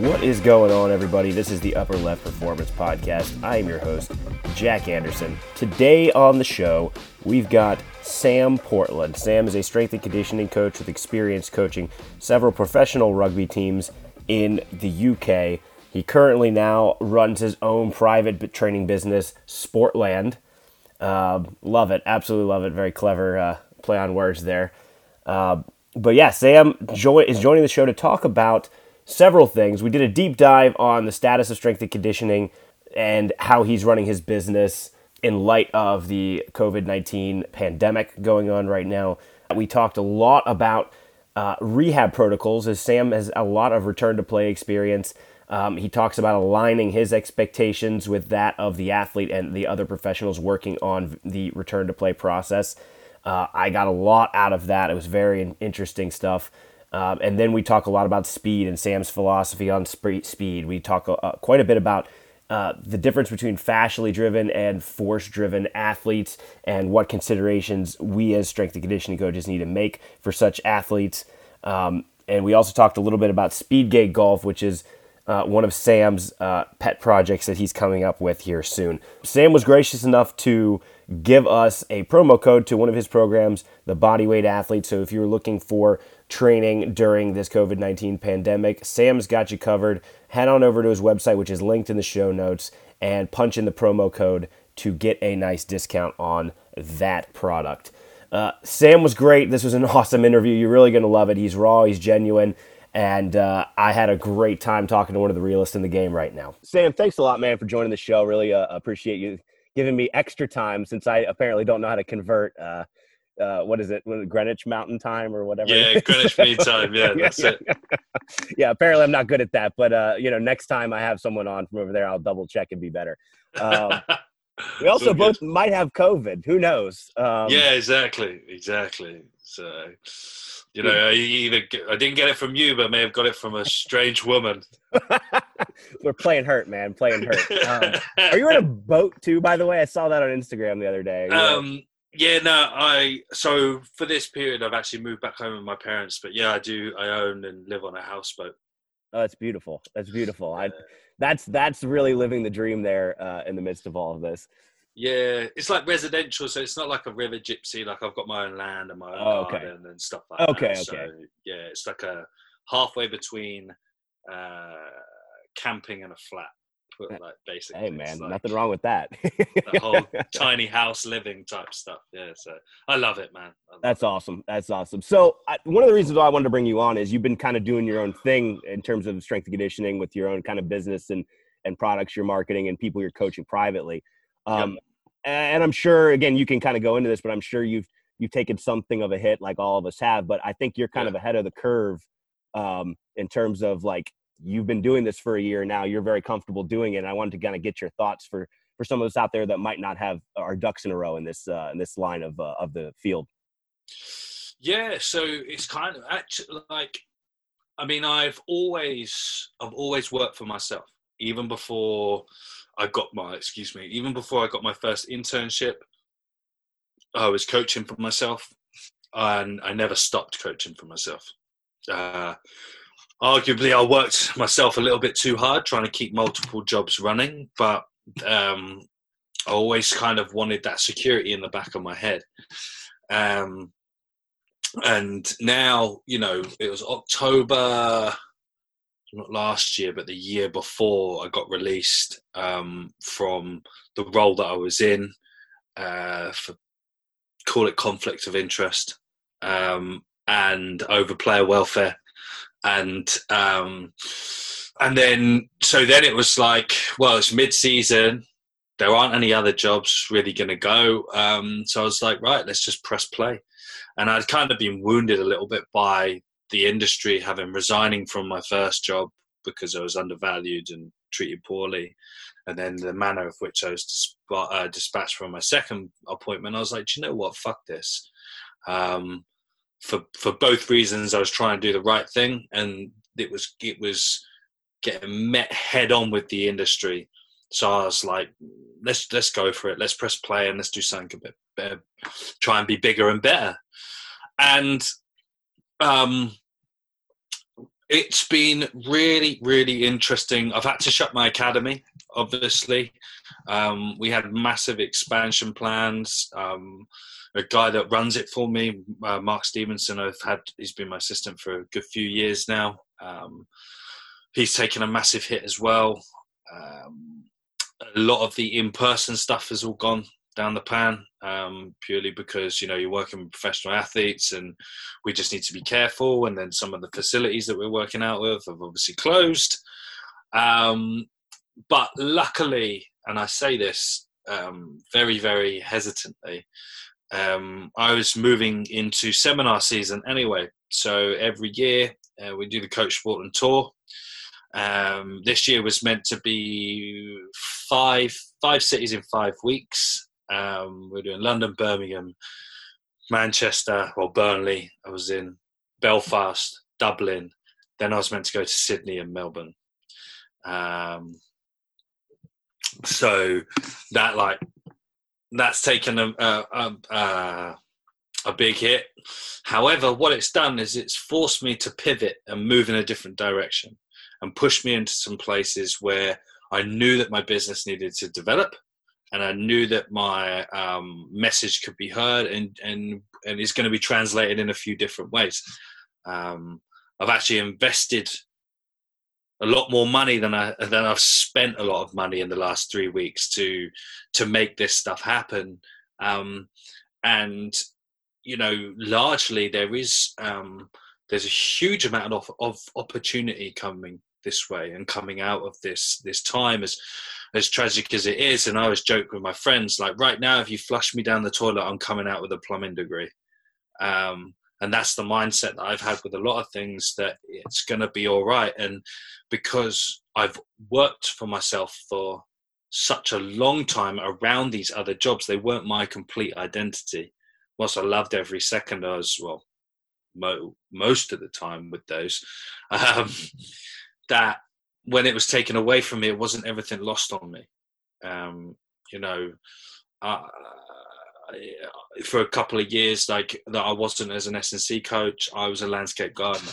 What is going on, everybody? This is the Upper Left Performance Podcast. I am your host, Jack Anderson. Today on the show, we've got Sam Portland. Sam is a strength and conditioning coach with experience coaching several professional rugby teams in the UK. He currently now runs his own private training business, Sportland. Uh, love it, absolutely love it. Very clever uh, play on words there. Uh, but yeah, Sam is joining the show to talk about several things. We did a deep dive on the status of strength and conditioning and how he's running his business in light of the COVID 19 pandemic going on right now. We talked a lot about uh, rehab protocols as Sam has a lot of return to play experience. Um, he talks about aligning his expectations with that of the athlete and the other professionals working on the return to play process. Uh, I got a lot out of that. It was very interesting stuff. Um, and then we talk a lot about speed and Sam's philosophy on sp- speed. We talk uh, quite a bit about uh, the difference between fascially driven and force driven athletes and what considerations we as strength and conditioning coaches need to make for such athletes. Um, and we also talked a little bit about Speedgate Golf, which is uh, one of Sam's uh, pet projects that he's coming up with here soon. Sam was gracious enough to give us a promo code to one of his programs, the Bodyweight Athlete. So if you're looking for training during this COVID 19 pandemic, Sam's got you covered. Head on over to his website, which is linked in the show notes, and punch in the promo code to get a nice discount on that product. Uh, Sam was great. This was an awesome interview. You're really going to love it. He's raw, he's genuine, and uh, I had a great time talking to one of the realists in the game right now. Sam, thanks a lot, man, for joining the show. Really uh, appreciate you giving me extra time since I apparently don't know how to convert. Uh, uh, what is it? Greenwich Mountain Time or whatever. Yeah, Greenwich Mean Time. Yeah, that's it. yeah, apparently I'm not good at that, but uh, you know, next time I have someone on from over there, I'll double check and be better. Um, we also both might have COVID. Who knows? Um, yeah, exactly, exactly. So, you know, I either I didn't get it from you, but I may have got it from a strange woman. We're playing hurt, man. Playing hurt. Um, are you in a boat too? By the way, I saw that on Instagram the other day. Um, yeah, no, I so for this period I've actually moved back home with my parents, but yeah, I do. I own and live on a houseboat. Oh, that's beautiful. That's beautiful. I, that's that's really living the dream there uh, in the midst of all of this. Yeah, it's like residential, so it's not like a river gypsy. Like I've got my own land and my own oh, okay. garden and stuff like okay, that. Okay, okay. So, yeah, it's like a halfway between uh, camping and a flat like basically. Hey man, like, nothing wrong with that. the whole tiny house living type stuff. Yeah, so I love it, man. Love That's it. awesome. That's awesome. So I, one of the reasons why I wanted to bring you on is you've been kind of doing your own thing in terms of strength and conditioning with your own kind of business and and products you're marketing and people you're coaching privately. Um, yep. And I'm sure, again, you can kind of go into this, but I'm sure you've you've taken something of a hit like all of us have. But I think you're kind yeah. of ahead of the curve um, in terms of like you've been doing this for a year now. You're very comfortable doing it. And I wanted to kind of get your thoughts for for some of us out there that might not have our ducks in a row in this uh, in this line of uh, of the field. Yeah, so it's kind of actually like, I mean, I've always I've always worked for myself, even before I got my excuse me, even before I got my first internship. I was coaching for myself, and I never stopped coaching for myself. Uh, arguably I worked myself a little bit too hard trying to keep multiple jobs running, but um, I always kind of wanted that security in the back of my head. Um, and now, you know, it was October, not last year, but the year before I got released um, from the role that I was in uh, for call it conflict of interest um, and over player welfare and um, and then so then it was like, well, it's mid-season. There aren't any other jobs really going to go. Um, so I was like, right, let's just press play. And I'd kind of been wounded a little bit by the industry, having resigning from my first job because I was undervalued and treated poorly, and then the manner of which I was disp- uh, dispatched from my second appointment. I was like, you know what, fuck this. Um, for for both reasons, I was trying to do the right thing, and it was it was getting met head on with the industry. So I was like, let's let's go for it. Let's press play and let's do something a bit better. Try and be bigger and better. And um, it's been really, really interesting. I've had to shut my academy, obviously. Um, we had massive expansion plans. Um, a guy that runs it for me, uh, Mark Stevenson, I've had, he's been my assistant for a good few years now. Um, he's taken a massive hit as well. Um, a lot of the in person stuff has all gone down the pan um, purely because you know you're working with professional athletes and we just need to be careful and then some of the facilities that we're working out with have obviously closed um, but luckily and i say this um, very very hesitantly um, i was moving into seminar season anyway so every year uh, we do the coach Sportland tour um, this year was meant to be five five cities in five weeks um, we are doing London, Birmingham, Manchester, well, Burnley. I was in Belfast, Dublin. Then I was meant to go to Sydney and Melbourne. Um, so that like that's taken a, a, a, a big hit. However, what it's done is it's forced me to pivot and move in a different direction and push me into some places where I knew that my business needed to develop and I knew that my um, message could be heard and and and is going to be translated in a few different ways. Um, I've actually invested a lot more money than I than I've spent a lot of money in the last three weeks to to make this stuff happen. Um, and you know, largely there is um, there's a huge amount of, of opportunity coming this way and coming out of this this time as as tragic as it is. And I always joke with my friends, like, right now, if you flush me down the toilet, I'm coming out with a plumbing degree. Um, and that's the mindset that I've had with a lot of things that it's going to be all right. And because I've worked for myself for such a long time around these other jobs, they weren't my complete identity. Whilst I loved every second, I was, well, mo- most of the time with those, um, that when it was taken away from me, it wasn't everything lost on me. Um, you know, uh, Uh, for a couple of years, like that, I wasn't as an S&C coach. I was a landscape gardener.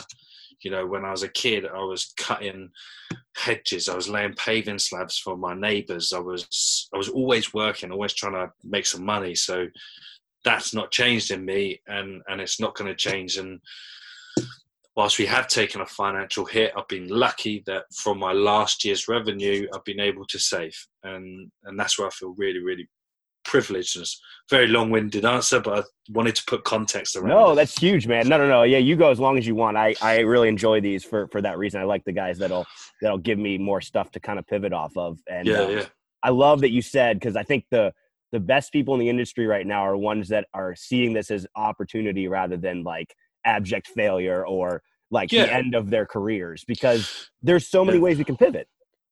You know, when I was a kid, I was cutting hedges. I was laying paving slabs for my neighbours. I was I was always working, always trying to make some money. So that's not changed in me, and and it's not going to change. And whilst we have taken a financial hit, I've been lucky that from my last year's revenue, I've been able to save, and and that's where I feel really, really privileged. It's very long-winded answer, but I wanted to put context around. No, it. that's huge, man. No, no, no. Yeah, you go as long as you want. I I really enjoy these for for that reason. I like the guys that'll that'll give me more stuff to kind of pivot off of. And yeah, um, yeah. I love that you said because I think the the best people in the industry right now are ones that are seeing this as opportunity rather than like abject failure or like yeah. the end of their careers because there's so many yeah. ways we can pivot.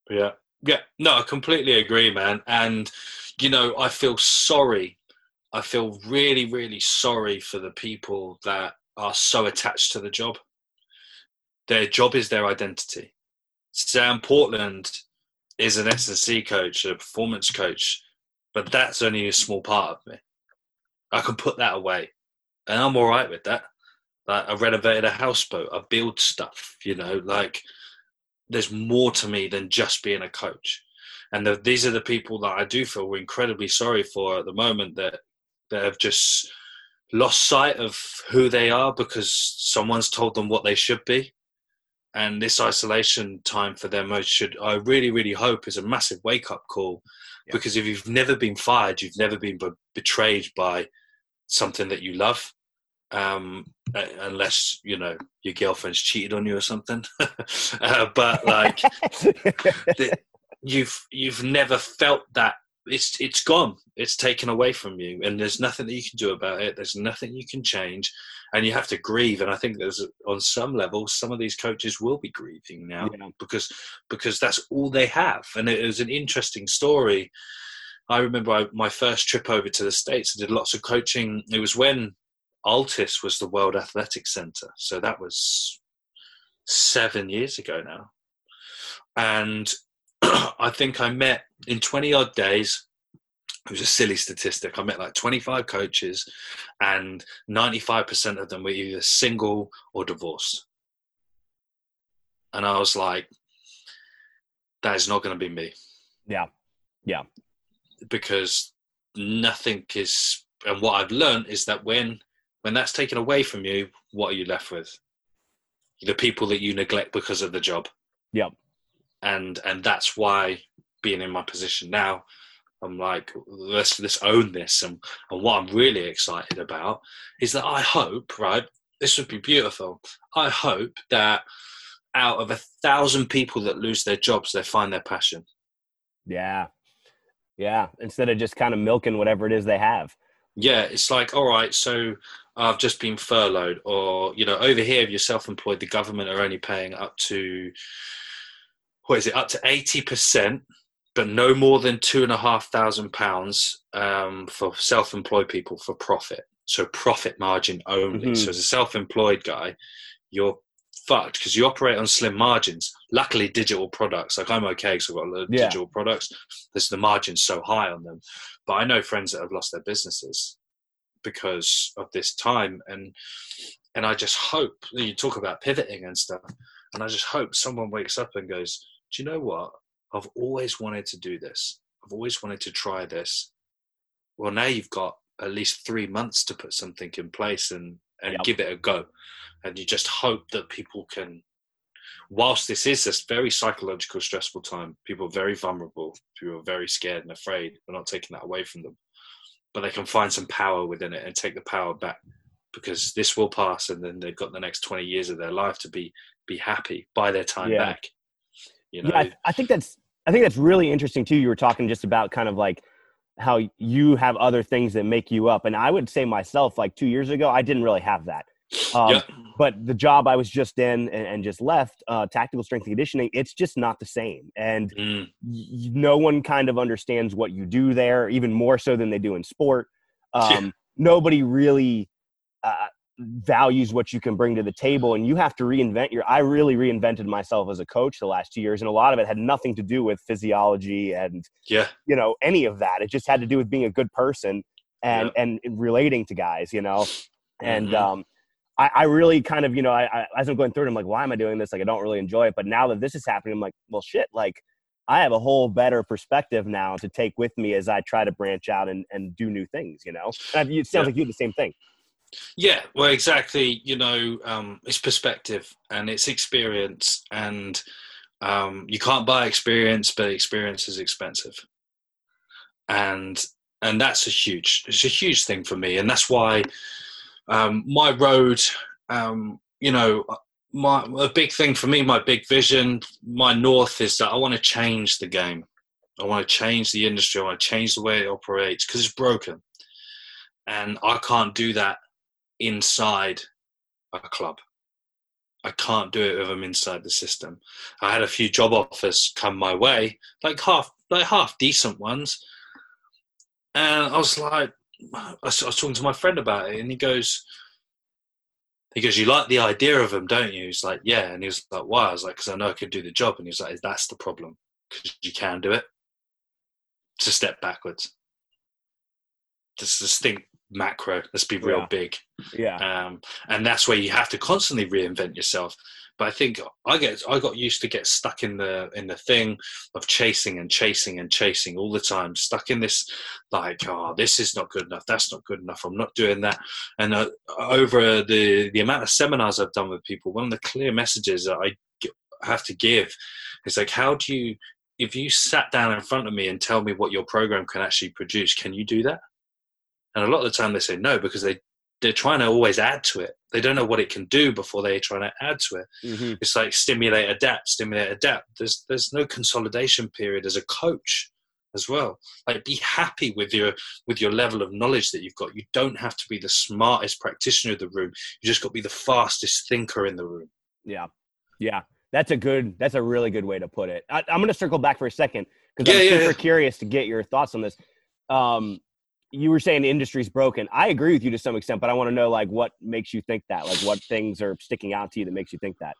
Yeah. Yeah. No, I completely agree, man. And, you know, I feel sorry. I feel really, really sorry for the people that are so attached to the job. Their job is their identity. Sam Portland is an S&C coach, a performance coach, but that's only a small part of me. I can put that away, and I'm all right with that. Like I renovated a houseboat. I build stuff. You know, like there's more to me than just being a coach. And the, these are the people that I do feel we're incredibly sorry for at the moment that that have just lost sight of who they are because someone's told them what they should be. And this isolation time for them, I should I really really hope is a massive wake up call. Yeah. Because if you've never been fired, you've never been betrayed by something that you love um, unless you know your girlfriend's cheated on you or something. uh, but like, the, you've you've never felt that it's it's gone. It's taken away from you, and there's nothing that you can do about it. There's nothing you can change, and you have to grieve. And I think there's on some level, some of these coaches will be grieving now yeah. because because that's all they have. And it was an interesting story. I remember I, my first trip over to the States. I did lots of coaching. It was when Altis was the World Athletics Center. So that was seven years ago now. And I think I met in 20 odd days, it was a silly statistic. I met like 25 coaches, and 95% of them were either single or divorced. and I was like, that is not going to be me. Yeah, yeah. Because nothing is, and what I've learned is that when when that's taken away from you, what are you left with? The people that you neglect because of the job. Yep. And and that's why being in my position now, I'm like, let's let's own this. And and what I'm really excited about is that I hope, right, this would be beautiful. I hope that out of a thousand people that lose their jobs, they find their passion. Yeah. Yeah. Instead of just kind of milking whatever it is they have. Yeah. It's like, all right, so I've just been furloughed, or, you know, over here, if you're self employed, the government are only paying up to, what is it, up to 80%, but no more than two and a half thousand pounds um, for self employed people for profit. So profit margin only. Mm-hmm. So as a self employed guy, you're fucked because you operate on slim margins. Luckily, digital products like I'm okay because I've got a lot of yeah. digital products. There's the margins so high on them, but I know friends that have lost their businesses because of this time, and and I just hope you talk about pivoting and stuff, and I just hope someone wakes up and goes, "Do you know what? I've always wanted to do this. I've always wanted to try this. Well, now you've got at least three months to put something in place and and yep. give it a go." and you just hope that people can whilst this is a very psychological stressful time people are very vulnerable people are very scared and afraid we're not taking that away from them but they can find some power within it and take the power back because this will pass and then they've got the next 20 years of their life to be be happy buy their time yeah. back you know yeah, I, I think that's i think that's really interesting too you were talking just about kind of like how you have other things that make you up and i would say myself like two years ago i didn't really have that um. But the job I was just in and, and just left, uh, tactical strength and conditioning, it's just not the same. And mm. y- no one kind of understands what you do there, even more so than they do in sport. Um, yeah. Nobody really uh, values what you can bring to the table, and you have to reinvent your. I really reinvented myself as a coach the last two years, and a lot of it had nothing to do with physiology and yeah, you know, any of that. It just had to do with being a good person and yeah. and relating to guys, you know, and mm-hmm. um I, I really kind of, you know, I, I, as I'm going through it, I'm like, why am I doing this? Like, I don't really enjoy it. But now that this is happening, I'm like, well, shit, like, I have a whole better perspective now to take with me as I try to branch out and, and do new things, you know? And it sounds yeah. like you do the same thing. Yeah, well, exactly. You know, um, it's perspective and it's experience, and um, you can't buy experience, but experience is expensive, and and that's a huge, it's a huge thing for me, and that's why um, my road, um, you know, my a big thing for me, my big vision, my north is that I want to change the game. I want to change the industry. I want to change the way it operates because it's broken, and I can't do that inside a club. I can't do it if I'm inside the system. I had a few job offers come my way, like half, like half decent ones, and I was like, I was, talking to my friend about it, and he goes, he goes, "You like the idea of them, don't you?" He's like, "Yeah," and he was like, "Why?" I was like, "Because I know I could do the job." And he was like, "That's the problem, because you can do it." A step backwards. Just, just think macro. Let's be real yeah. big. Yeah. Um, and that's where you have to constantly reinvent yourself. But I think I get I got used to get stuck in the in the thing of chasing and chasing and chasing all the time, stuck in this like oh this is not good enough, that's not good enough, I'm not doing that. And uh, over the the amount of seminars I've done with people, one of the clear messages that I have to give is like how do you if you sat down in front of me and tell me what your program can actually produce, can you do that? And a lot of the time they say no because they they're trying to always add to it. They don't know what it can do before they're trying to add to it. Mm-hmm. It's like stimulate, adapt, stimulate, adapt. There's there's no consolidation period as a coach as well. Like be happy with your with your level of knowledge that you've got. You don't have to be the smartest practitioner in the room. You just got to be the fastest thinker in the room. Yeah, yeah. That's a good. That's a really good way to put it. I, am going to circle back for a second because yeah, I'm yeah, super yeah. curious to get your thoughts on this. Um, you were saying the industry's broken. I agree with you to some extent, but I want to know like what makes you think that? Like what things are sticking out to you that makes you think that?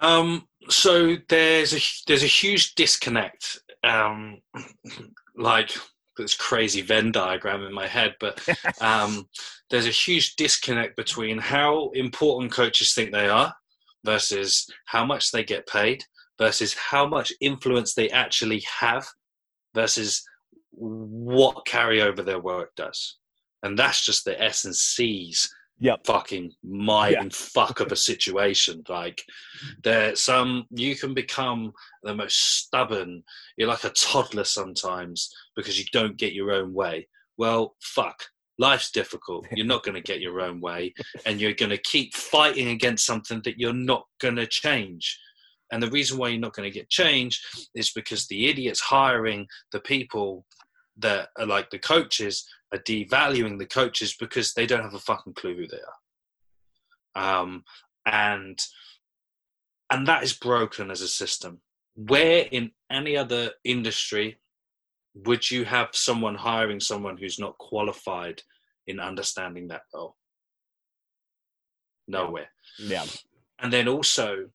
Um, so there's a there's a huge disconnect. Um, like this crazy Venn diagram in my head, but um, there's a huge disconnect between how important coaches think they are versus how much they get paid versus how much influence they actually have versus what carryover their work does. And that's just the S and C's yep. fucking mind yeah. fuck of a situation. Like there some you can become the most stubborn, you're like a toddler sometimes because you don't get your own way. Well, fuck. Life's difficult. You're not going to get your own way, and you're going to keep fighting against something that you're not going to change. And the reason why you're not going to get change is because the idiots hiring the people that are like the coaches are devaluing the coaches because they don't have a fucking clue who they are. Um, and and that is broken as a system. Where in any other industry would you have someone hiring someone who's not qualified in understanding that role? Nowhere. Yeah. And then also,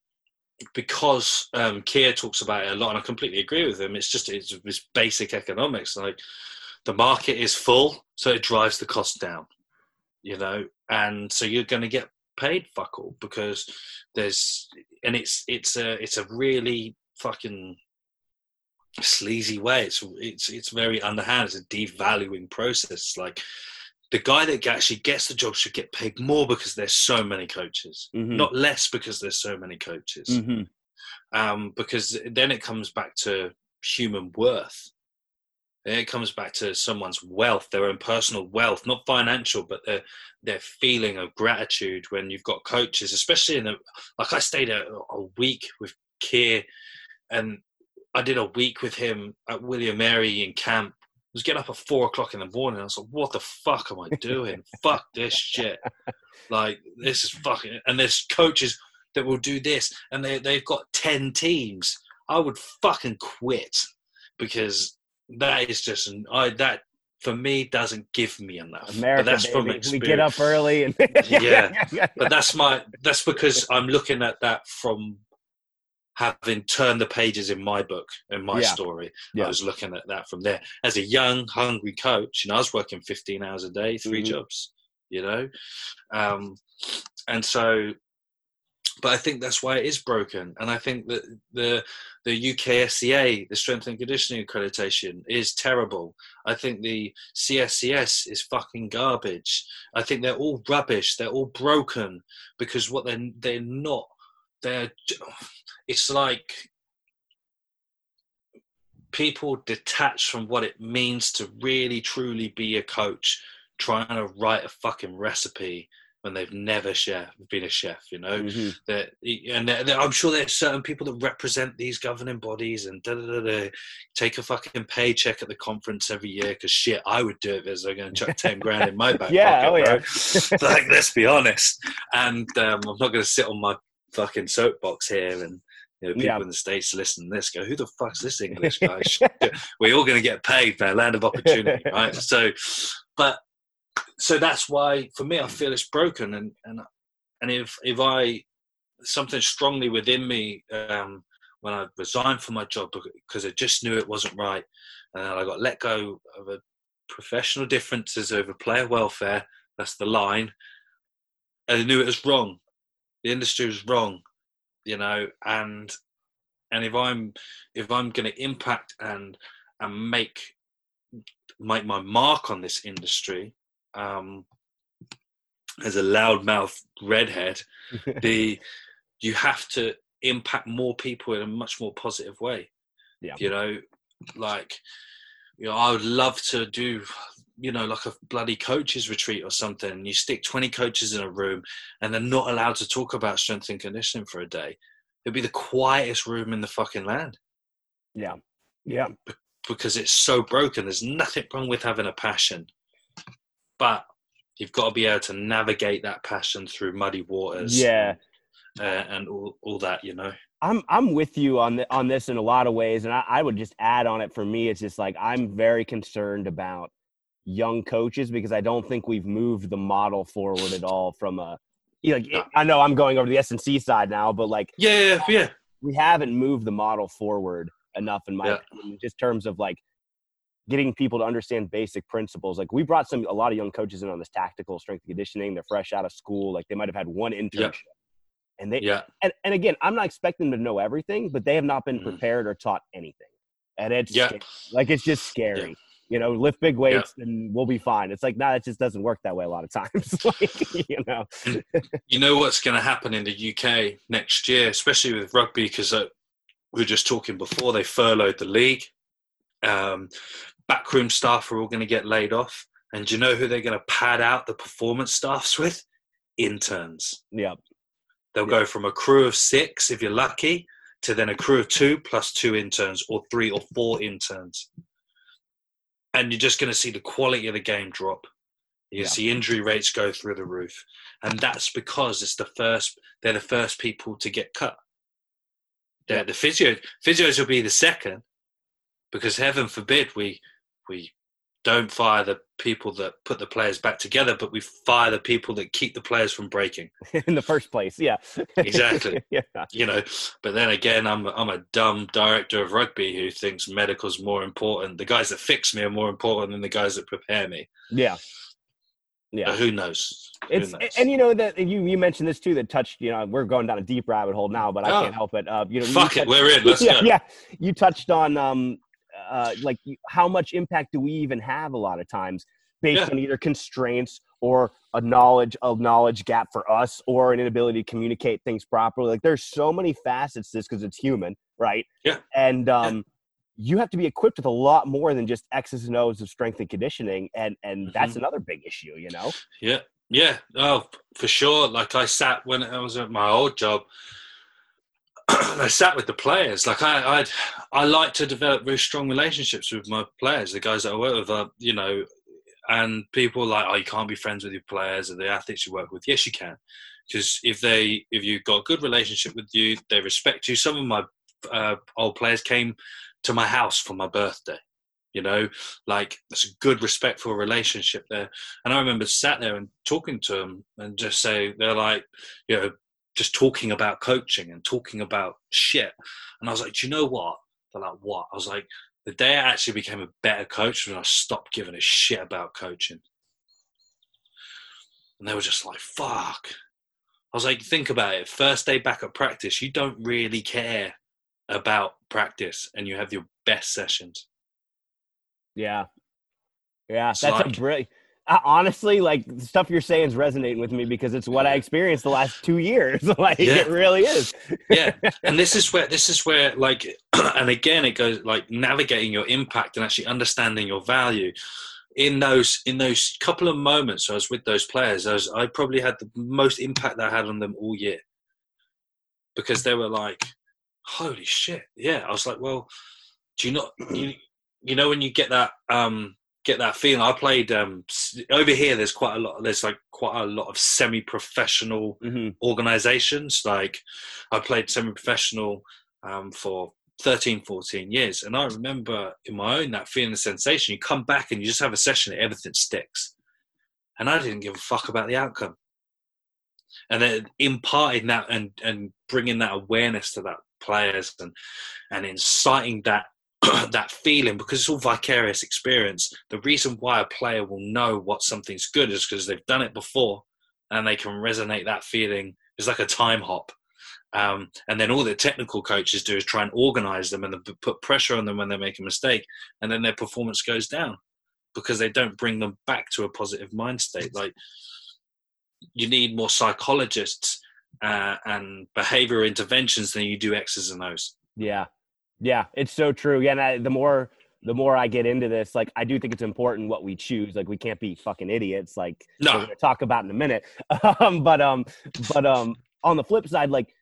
because um, Keir talks about it a lot, and I completely agree with him. It's just it's, it's basic economics. Like the market is full, so it drives the cost down. You know, and so you're going to get paid fuck all because there's and it's it's a it's a really fucking sleazy way. It's it's it's very underhand. It's a devaluing process. Like the guy that actually gets the job should get paid more because there's so many coaches, mm-hmm. not less because there's so many coaches. Mm-hmm. Um, because then it comes back to human worth. Then it comes back to someone's wealth, their own personal wealth, not financial, but their their feeling of gratitude when you've got coaches, especially in the like I stayed a, a week with Keir and I did a week with him at William Mary in camp was getting up at four o'clock in the morning. I was like, what the fuck am I doing? fuck this shit. Like, this is fucking. And there's coaches that will do this, and they, they've got 10 teams. I would fucking quit because that is just, I, that for me doesn't give me enough. America, but that's baby. from experience. We get up early and yeah, but that's my that's because I'm looking at that from having turned the pages in my book and my yeah. story. Yeah. I was looking at that from there. As a young, hungry coach, you know, I was working 15 hours a day, 3 mm-hmm. jobs, you know? Um, and so, but I think that's why it is broken. And I think that the, the UKSCA, the strength and conditioning accreditation, is terrible. I think the CSCS is fucking garbage. I think they're all rubbish. They're all broken because what they're, they're not, they're, it's like people detach from what it means to really truly be a coach trying to write a fucking recipe when they've never chef, been a chef, you know. Mm-hmm. That and they're, they're, I'm sure there's certain people that represent these governing bodies and da da da. da, Take a fucking paycheck at the conference every year because shit, I would do it if they're going to chuck ten grand in my back yeah, pocket, oh, yeah. like, let's be honest. And um, I'm not going to sit on my fucking soapbox here and you know, people yeah. in the states listen to this go, "Who the fuck's this English guy?" We're all going to get paid, man. Land of opportunity, right? So, but so that's why for me, I feel it's broken, and and and if if I something strongly within me um, when I resigned from my job because I just knew it wasn't right, and I got let go of a professional differences over player welfare. That's the line. And I knew it was wrong. The industry was wrong you know, and and if I'm if I'm going to impact and and make make my mark on this industry um, as a loudmouth redhead, the you have to impact more people in a much more positive way. Yeah, you know, like you know, I would love to do you know, like a bloody coaches retreat or something. You stick 20 coaches in a room and they're not allowed to talk about strength and conditioning for a day. It'd be the quietest room in the fucking land. Yeah. Yeah. because it's so broken. There's nothing wrong with having a passion. But you've got to be able to navigate that passion through muddy waters. Yeah. And, uh, and all, all that, you know. I'm I'm with you on the, on this in a lot of ways, and I, I would just add on it for me. It's just like I'm very concerned about young coaches because I don't think we've moved the model forward at all from a like I know I'm going over the S and C side now, but like yeah, yeah, we haven't moved the model forward enough in my yeah. opinion, just terms of like getting people to understand basic principles. Like we brought some a lot of young coaches in on this tactical strength conditioning. They're fresh out of school, like they might have had one internship. And they Yeah. and, and again, I'm not expecting them to know everything, but they have not been Mhm. prepared or taught anything. And it's Yeah. scary. like it's just scary. You know, lift big weights and we'll be fine. It's like, nah, it just doesn't work that way a lot of times. like, you know. You know what's going to happen in the UK next year, especially with rugby, because uh, we were just talking before they furloughed the league. Um, backroom staff are all going to get laid off, and do you know who they're going to pad out the performance staffs with? Interns. Yeah. They'll go from a crew of six, if you're lucky, to then a crew of two plus two interns, or three or four interns. And you're just going to see the quality of the game drop. You Yeah. see injury rates go through the roof, and that's because it's the first. They're the first people to get cut. They're Yeah. The physio physios will be the second, because heaven forbid we we don't fire the people that put the players back together, but we fire the people that keep the players from breaking. In the first place. Yeah. Exactly. yeah. you know but then again i'm i'm a dumb director of rugby who thinks medical's more important the guys that fix me are more important than the guys that prepare me Yeah. Yeah. but who knows Who It's knows? and you know that you you mentioned this too that touched you know we're going down a deep rabbit hole now but I Oh. can't help it uh you know you fuck it we're in let's yeah, go yeah you touched on um uh like how much impact do we even have a lot of times based Yeah. on either constraints or a knowledge a knowledge gap for us or an inability to communicate things properly like there's so many facets to this because it's human right Yeah. and um you have to be equipped with a lot more than just X's and O's of strength and conditioning, and and that's Mm-hmm. another big issue, you know. yeah yeah oh for sure like i sat when i was at my old job I sat with the players. Like I, I'd, I like to develop very strong relationships with my players, the guys that I work with. Uh, you know, and people like, oh, you can't be friends with your players or the athletes you work with. Yes, you can, because if they, if you've got a good relationship with you, they respect you. Some of my uh, old players came to my house for my birthday. You know, like it's a good, respectful relationship there. And I remember sat there and talking to them and just say, they're like, you know, just talking about coaching and talking about shit. And I was like, do you know what? They're like, what? I was like, the day I actually became a better coach when I stopped giving a shit about coaching. And they were just like, fuck. I was like, think about it. First day back at practice, you don't really care about practice and you have your best sessions. Yeah, yeah, It's that's like- a brilliant. Honestly, like the stuff you're saying is resonating with me because it's what I experienced the last two years. like Yeah. it really is. yeah and this is where this is where like and again it goes like navigating your impact and actually understanding your value in those in those couple of moments i was with those players i was i probably had the most impact that i had on them all year because they were like holy shit yeah i was like well do you not you, you know when you get that um get that feeling. I played um over here there's quite a lot there's like quite a lot of semi-professional hmm organizations. Like i played semi-professional um, for 13 14 years. And i remember in my own that feeling of sensation. You come back and you just have a session and everything sticks. And i didn't give a fuck about the outcome. And then imparting that and and bringing that awareness to that players and and inciting that that feeling because it's all vicarious experience. The reason why a player will know what something's good is because they've done it before and they can resonate that feeling. It's like a time hop. Um, and then all the technical coaches do is try and organize them and put pressure on them when they make a mistake and then their performance goes down because they don't bring them back to a positive mind state. Like you need more psychologists uh, and behavior interventions than you do x's and o's. Yeah, yeah, it's so true. Yeah, and I, the more the more I get into this, like I do think it's important what we choose. Like we can't be fucking idiots. Like No. we're gonna talk about in a minute. um, but um, but um, on the flip side, like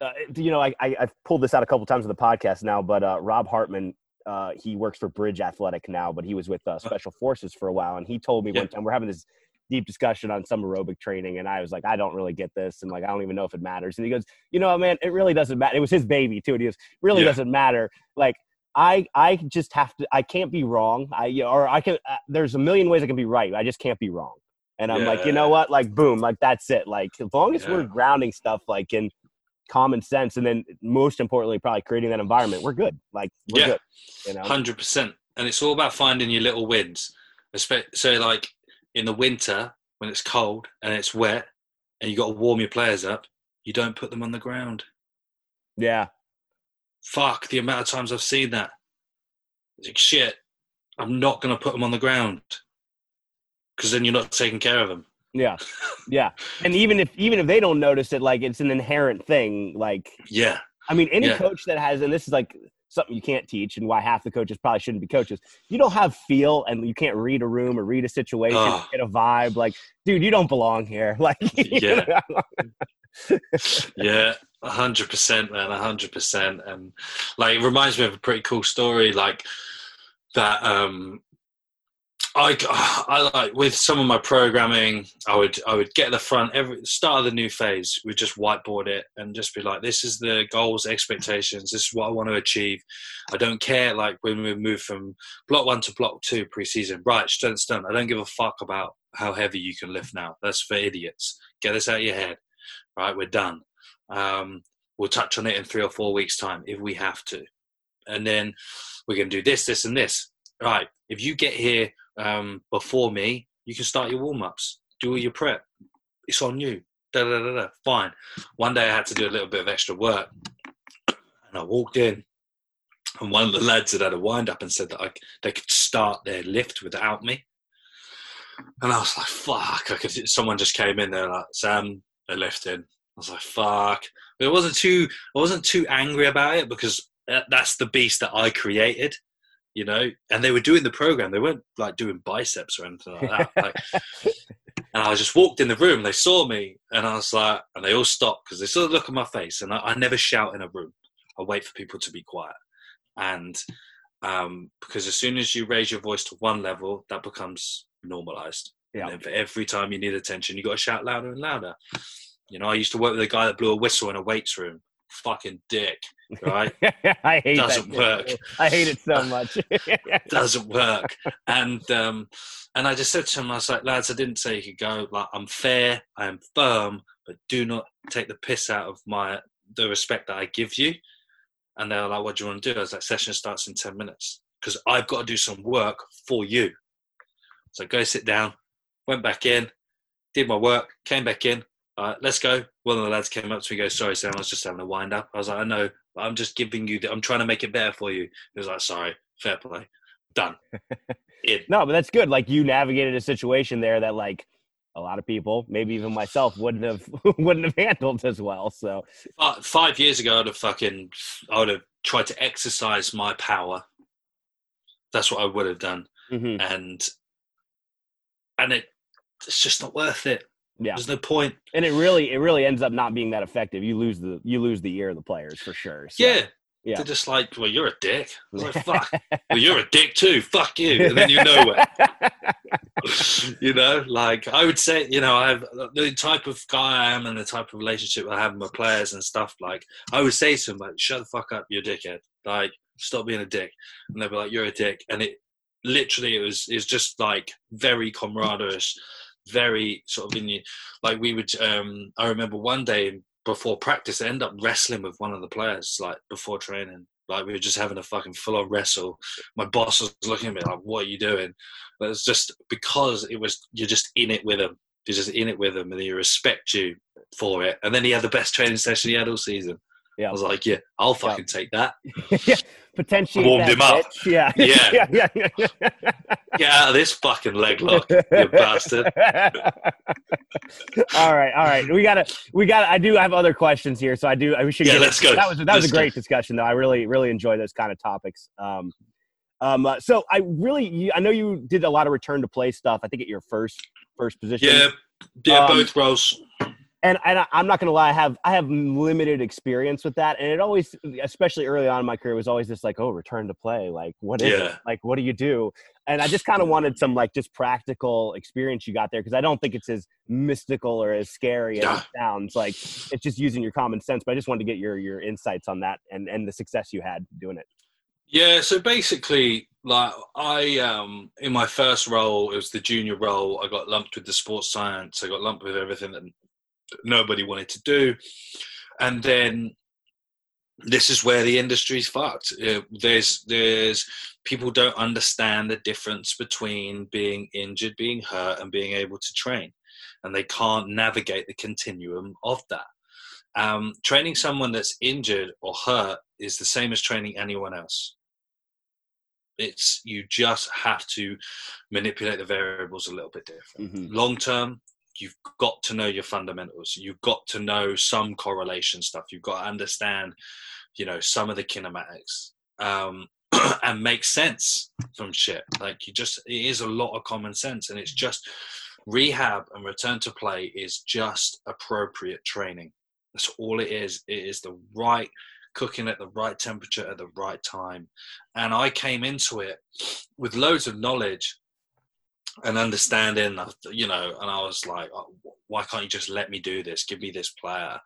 uh, you know, I, I I've pulled this out a couple times on the podcast now. But uh, Rob Hartman, uh, he works for Bridge Athletic now, but he was with uh, Special Forces for a while, and he told me Yeah. one time we're having this deep discussion on some aerobic training, and I was like, I don't really get this, and like I don't even know if it matters. And he goes, you know, man, it really doesn't matter. It was his baby too, and he goes, really Yeah. doesn't matter. Like I I just have to. I can't be wrong. I or I can. Uh, there's a million ways I can be right. I just can't be wrong. And I'm like, you know what? Like, boom, like that's it. Like, as long as we're grounding stuff like in common sense, and then most importantly, probably creating that environment, we're good. Like, we're Yeah. good. You know? Hundred percent, and it's all about finding your little wins. So, like in the winter when it's cold and it's wet, and you've got to warm your players up. you don't put them on the ground. Yeah. Fuck the amount of times I've seen that. Like shit, I'm not gonna put them on the ground because then you're not taking care of them. Yeah. Yeah. and even if even if they don't notice it, like it's an inherent thing. Like Yeah, I mean, any Yeah. coach that has, and this is like something you can't teach, and why half the coaches probably shouldn't be coaches. You don't have feel, and you can't read a room or read a situation, Oh. get a vibe. Like, dude, you don't belong here. Like, Yeah. yeah, a hundred percent, man, a hundred percent. And like, it reminds me of a pretty cool story, like that. Um, I, I like with some of my programming, I would I would get the front every start of the new phase. We just whiteboard it and just be like, this is the goals, expectations. This is what I want to achieve. I don't care. Like when we move from block one to block two preseason, right? Strength done. I don't give a fuck about how heavy you can lift now. That's for idiots. Get this out of your head. Right, we're done. Um, we'll touch on it in three or four weeks' time if we have to, and then we're to do this, this, and this. Right. If you get here um, before me, you can start your warm ups, do all your prep. It's on you. Da, da, da, da. Fine. One day I had to do a little bit of extra work, and I walked in, and one of the lads had had a wind up and said that I, they could start their lift without me. And I was like, "Fuck!" I could. Someone just came in there like, "Sam, they're lifting." I was like, "Fuck!" But it wasn't too. I wasn't too angry about it because that's the beast that I created you know and they were doing the program. They weren't like doing biceps or anything like that. Like, and i just walked in the room they saw me and i was like and they all stopped because they saw the look on my face and I, I never shout in a room. I wait for people to be quiet. And um, because as soon as you raise your voice to one level that becomes normalized. Yeah. and every time you need attention you got to shout louder and louder. You know i used to work with a guy that blew a whistle in a weights room. Fucking dick right I hate Doesn't that. work. I hate it so much. doesn't work. And um, and I just said to him, I was like, lads, I didn't say you could go. Like, I'm fair, I am firm, but do not take the piss out of my the respect that I give you. And they were like, what do you want to do? I was like, session starts in ten minutes because I've got to do some work for you. So go sit down. Went back in, did my work, came back in. All right, let's go. One of the lads came up to me, and goes, "Sorry, Sam, I was just having a wind up." I was like, "I know, but I'm just giving you. The, I'm trying to make it better for you." He was like, "Sorry, fair play, done." In. no, but that's good. Like you navigated a situation there that like a lot of people, maybe even myself, wouldn't have wouldn't have handled as well. So Fi- Five years ago, I'd have fucking, I would have tried to exercise my power. That's what I would have done, mhm. and and it, it's just not worth it. Yeah, There's no point. and it really it really ends up not being that effective. You lose the you lose the ear of the players for sure. So, Yeah, Yeah. They're just like, well, you're a dick. Like, fuck. well, you're a dick too. Fuck you. And then you know it. you know, like I would say, you know, I have the type of guy I am and the type of relationship I have with my players and stuff. Like, I would say to them, like, shut the fuck up, you're a dickhead. Like, stop being a dick. And they'd be like, you're a dick. And it literally, it was, it was just like very camaraderie, very sort of in you. Like, we would, um, I remember one day before practice, I ended up wrestling with one of the players, like before training. Like we were just having a fucking full on wrestle. My boss was looking at me like, "What are you doing?" But it's just because it was you're just in it with him. You're just in it with him, and he respect you for it. And then he had the best training session he had all season. Yeah. I was like, "Yeah, I'll fucking take that." yeah, potentially Warmed that him up. Yeah, Yeah. yeah, yeah, yeah. Get out of this fucking leg lock, you bastard. all right, all right. We gotta, we gotta. I do have other questions here, so I do. I we should. Yeah, get let's go. That was that was Let's a great discussion, though. I really, really enjoy those kind of topics. Um, um. uh, so I really, you, I know you did a lot of return to play stuff. I think at your first first position. Yeah, yeah, Um, both roles. And and I- I'm not gonna lie, I have I have limited experience with that, and it always, especially early on in my career, was always just like, oh, return to play, like what is it? Yeah. Like what do you do? And I just kind of wanted some like just practical experience you got there because I don't think it's as mystical or as scary as Yeah. it sounds. Like it's just using your common sense. But I just wanted to get your your insights on that and and the success you had doing it. Yeah, so basically, like I um in my first role, it was the junior role. I got lumped with the sports science. I got lumped with everything that nobody wanted to do, and then this is where the industry's fucked. Uh, there's there's people don't understand the difference between being injured, being hurt, and being able to train, and they can't navigate the continuum of that. Um, training someone that's injured or hurt is the same as training anyone else. It's you just have to manipulate the variables a little bit different. Mm-hmm. Long term, you've got to know your fundamentals. You've got to know some correlation stuff. You've got to understand, you know, some of the kinematics. Um, and make sense from shit. Like you just, it is a lot of common sense, and it's just rehab and return to play is just appropriate training. That's all it is. It is the right cooking at the right temperature at the right time. And I came into it with loads of knowledge and understanding, you know, and I was like, oh, why can't you just let me do this? Give me this player.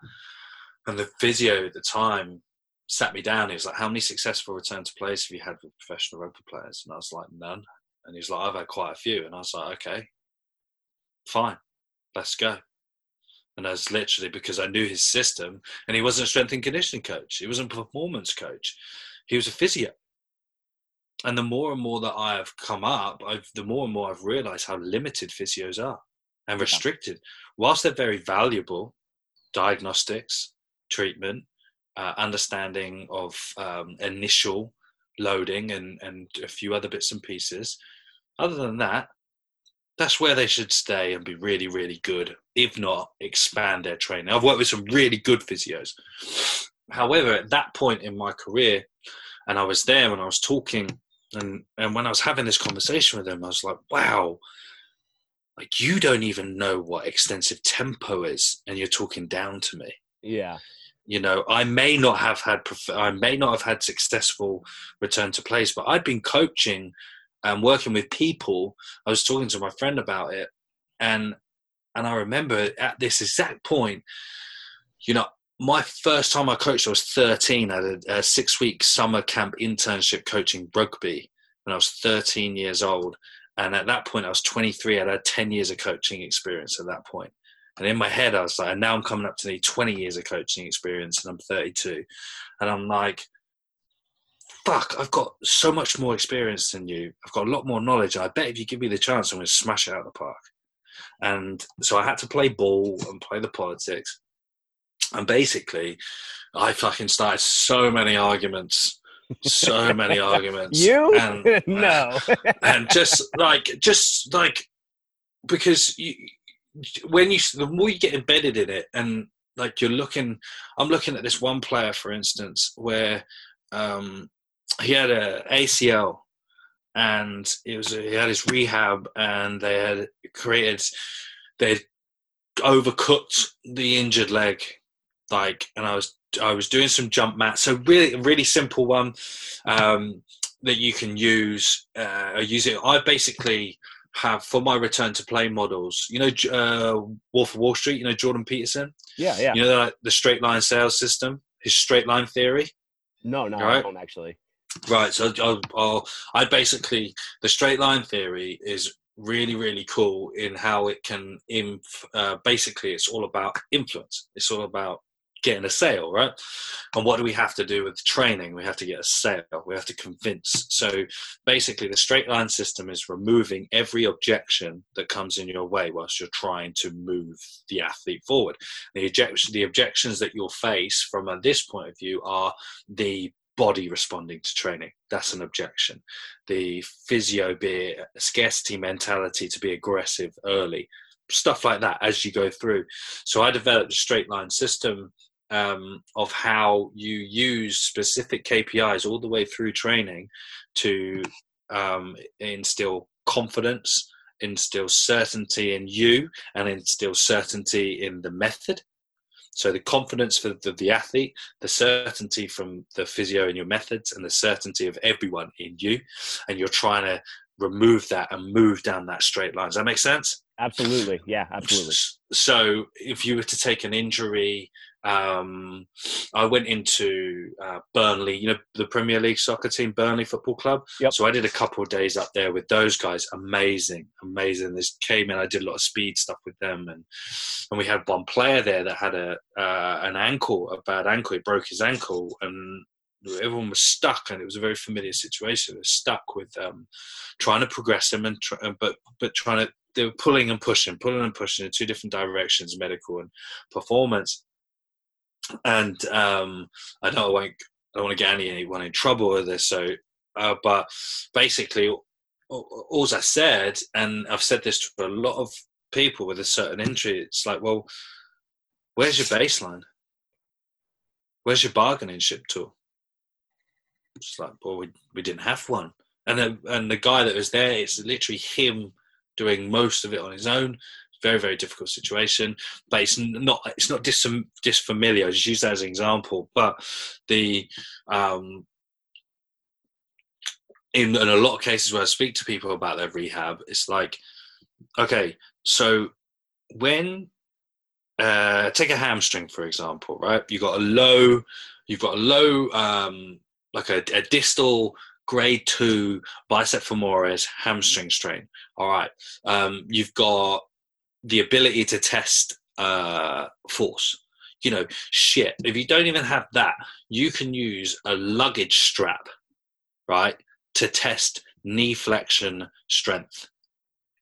And the physio at the time sat me down. He was like, How many successful return to plays have you had with professional rugby players? And I was like, None. And he's like, I've had quite a few. And I was like, Okay, fine, let's go. And was literally because I knew his system and he wasn't a strength and conditioning coach, he wasn't a performance coach, he was a physio. And the more and more that I have come up, I've, the more and more I've realized how limited physios are and restricted. Whilst they're very valuable, diagnostics, treatment, uh, understanding of um, initial loading and, and a few other bits and pieces. Other than that, that's where they should stay and be really, really good. If not, expand their training. I've worked with some really good physios. However, at that point in my career, and I was there when I was talking, and, and when I was having this conversation with him, I was like, wow, like you don't even know what extensive tempo is, and you're talking down to me. Yeah you know i may not have had i may not have had successful return to place but i'd been coaching and working with people i was talking to my friend about it and and i remember at this exact point you know my first time i coached i was 13 i had a, a six week summer camp internship coaching rugby when i was 13 years old and at that point i was 23 i had 10 years of coaching experience at that point. and in my head, I was like, and now I'm coming up to the 20 years of coaching experience and I'm 32. And I'm like, fuck, I've got so much more experience than you. I've got a lot more knowledge. And I bet if you give me the chance, I'm going to smash it out of the park. And so I had to play ball and play the politics. And basically, I fucking started so many arguments so many arguments. You and, no, and just like just like because you when you the more you get embedded in it and like you're looking i'm looking at this one player for instance where um he had a acl and it was a, he had his rehab and they had created they overcooked the injured leg like and i was i was doing some jump mats so really really simple one um that you can use uh use it i basically have for my return to play models. You know, uh, Wolf of Wall Street. You know Jordan Peterson. Yeah, yeah. You know like the straight line sales system, his straight line theory. No, no, right? I don't actually. Right. So I'll, I'll, I basically the straight line theory is really really cool in how it can inf- uh, basically it's all about influence. It's all about getting a sale, right? And what do we have to do with training? We have to get a sale. We have to convince. So basically, the straight line system is removing every objection that comes in your way whilst you're trying to move the athlete forward. The, objection, the objections that you'll face from a, this point of view are the body responding to training. That's an objection. The physio, be scarcity mentality to be aggressive early stuff like that as you go through. So I developed a straight line system um, of how you use specific KPIs all the way through training to um, instill confidence, instill certainty in you, and instill certainty in the method. So the confidence for the, the, athlete, the certainty from the physio in your methods, and the certainty of everyone in you, and you're trying to remove that and move down that straight line. Does that make sense? Absolutely. Yeah, absolutely. So if you were to take an injury um, I went into uh, Burnley, you know, the Premier League soccer team, Burnley Football Club. Yep. So I did a couple of days up there with those guys. Amazing, amazing. This came in. I did a lot of speed stuff with them, and and we had one player there that had a uh, an ankle, a bad ankle. He broke his ankle, and everyone was stuck, and it was a very familiar situation. They were stuck with um, trying to progress him, and try, but but trying to they were pulling and pushing, pulling and pushing in two different directions, medical and performance and um, I I won't. I don't want to get anyone in trouble with this. So, uh, but basically, all I said, and I've said this to a lot of people with a certain injury, it's like, well, where's your baseline? Where's your bargaining chip tool? It's like, well, we, we didn't have one. And and the guy that was there, it's literally him doing most of it on his own. Very, very difficult situation, but it's not it's not dis, disfamiliar. Just use that as an example. But the um, in, in a lot of cases where I speak to people about their rehab, it's like, okay, so when uh, take a hamstring for example, right? You've got a low, you've got a low, um, like a, a distal grade two bicep femoris hamstring strain. All right, um, you've got the ability to test uh, force. You know, shit. If you don't even have that, you can use a luggage strap, right? to test knee flexion strength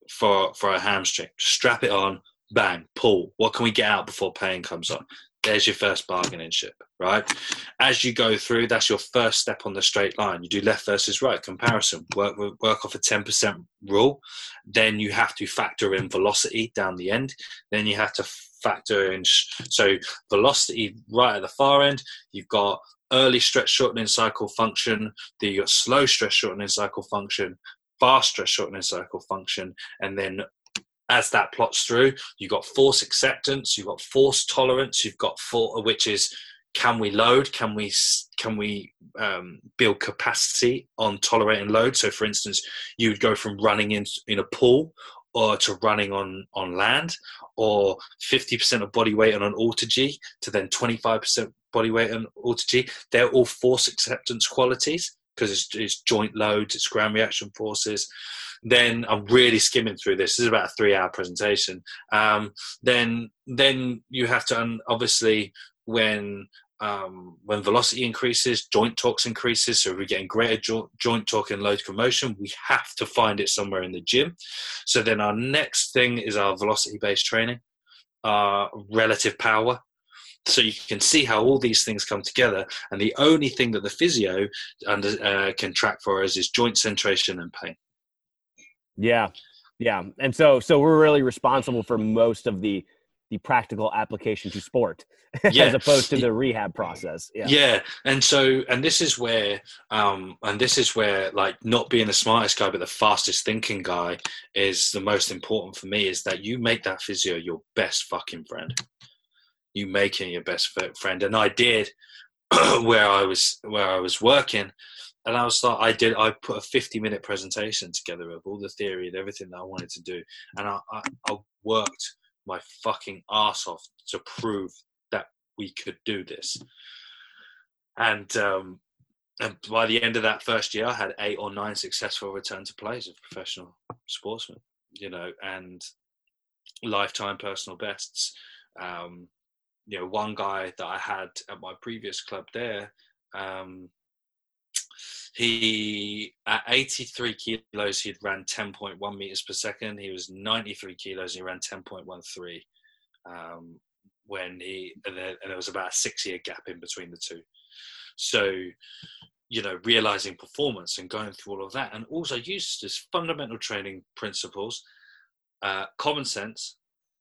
for for a hamstring. Strap it on, bang, pull. What can we get out before pain comes on? There's your first bargaining chip, right? As you go through, that's your first step on the straight line. You do left versus right comparison. Work work off a ten percent rule. Then you have to factor in velocity down the end. Then you have to factor in so velocity right at the far end. You've got early stretch shortening cycle function, the slow stretch shortening cycle function, fast stretch shortening cycle function, and then as that plots through, you've got force acceptance, you've got force tolerance, you've got for which is can we load? Can we can we um, build capacity on tolerating load? So, for instance, you would go from running in in a pool or to running on on land, or 50% of body weight on an AlterG to then 25% body weight and AlterG. They're all force acceptance qualities because it's, it's, joint loads, it's ground reaction forces. Then I'm really skimming through this. This is about a three-hour presentation. Um, then then you have to obviously when um, when velocity increases, joint torques increases. So if we're getting greater jo- joint torque and load commotion. We have to find it somewhere in the gym. So then our next thing is our velocity-based training, uh, relative power. So you can see how all these things come together, and the only thing that the physio under, uh, can track for us is joint centration and pain. Yeah, yeah, and so so we're really responsible for most of the the practical application to sport yeah. as opposed to the rehab process. Yeah. Yeah. And so and this is where um and this is where like not being the smartest guy but the fastest thinking guy is the most important for me is that you make that physio your best fucking friend. You make him your best friend. And i did where i was where i was working and I was like, I did, I put a 50 minute presentation together of all the theory and everything that I wanted to do. And I, I, I worked my fucking ass off to prove that we could do this. And um, and by the end of that first year, I had eight or nine successful return to plays of professional sportsmen. You know, and lifetime personal bests. Um, you know, one guy that I had at my previous club there, um, he at 83 kilos he'd ran 10.1 meters per second. He was 93 kilos. and He ran 10.13 um, when he and there, and there was about a six year gap in between the two. So you know realizing performance and going through all of that and also use just fundamental training principles uh, common sense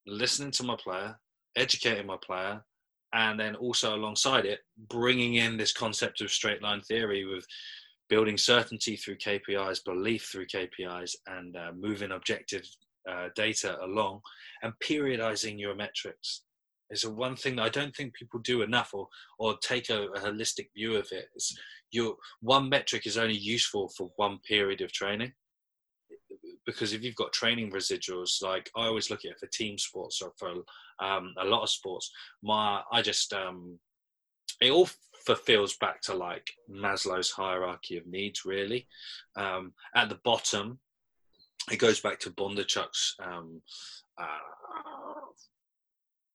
listening to my player educating my player and then also alongside it bringing in this concept of straight line theory with building certainty through KPIs, belief through KPIs, and uh, moving objective uh, data along, and periodizing your metrics is one thing that I don't think people do enough, or or take a, a holistic view of it. It's your one metric is only useful for one period of training, because if you've got training residuals, like I always look at it for team sports or for um, a lot of sports, my I just um, it all fulfills back to like Maslow's hierarchy of needs, really. Um, at the bottom, it goes back to Bondarchuk's um, uh,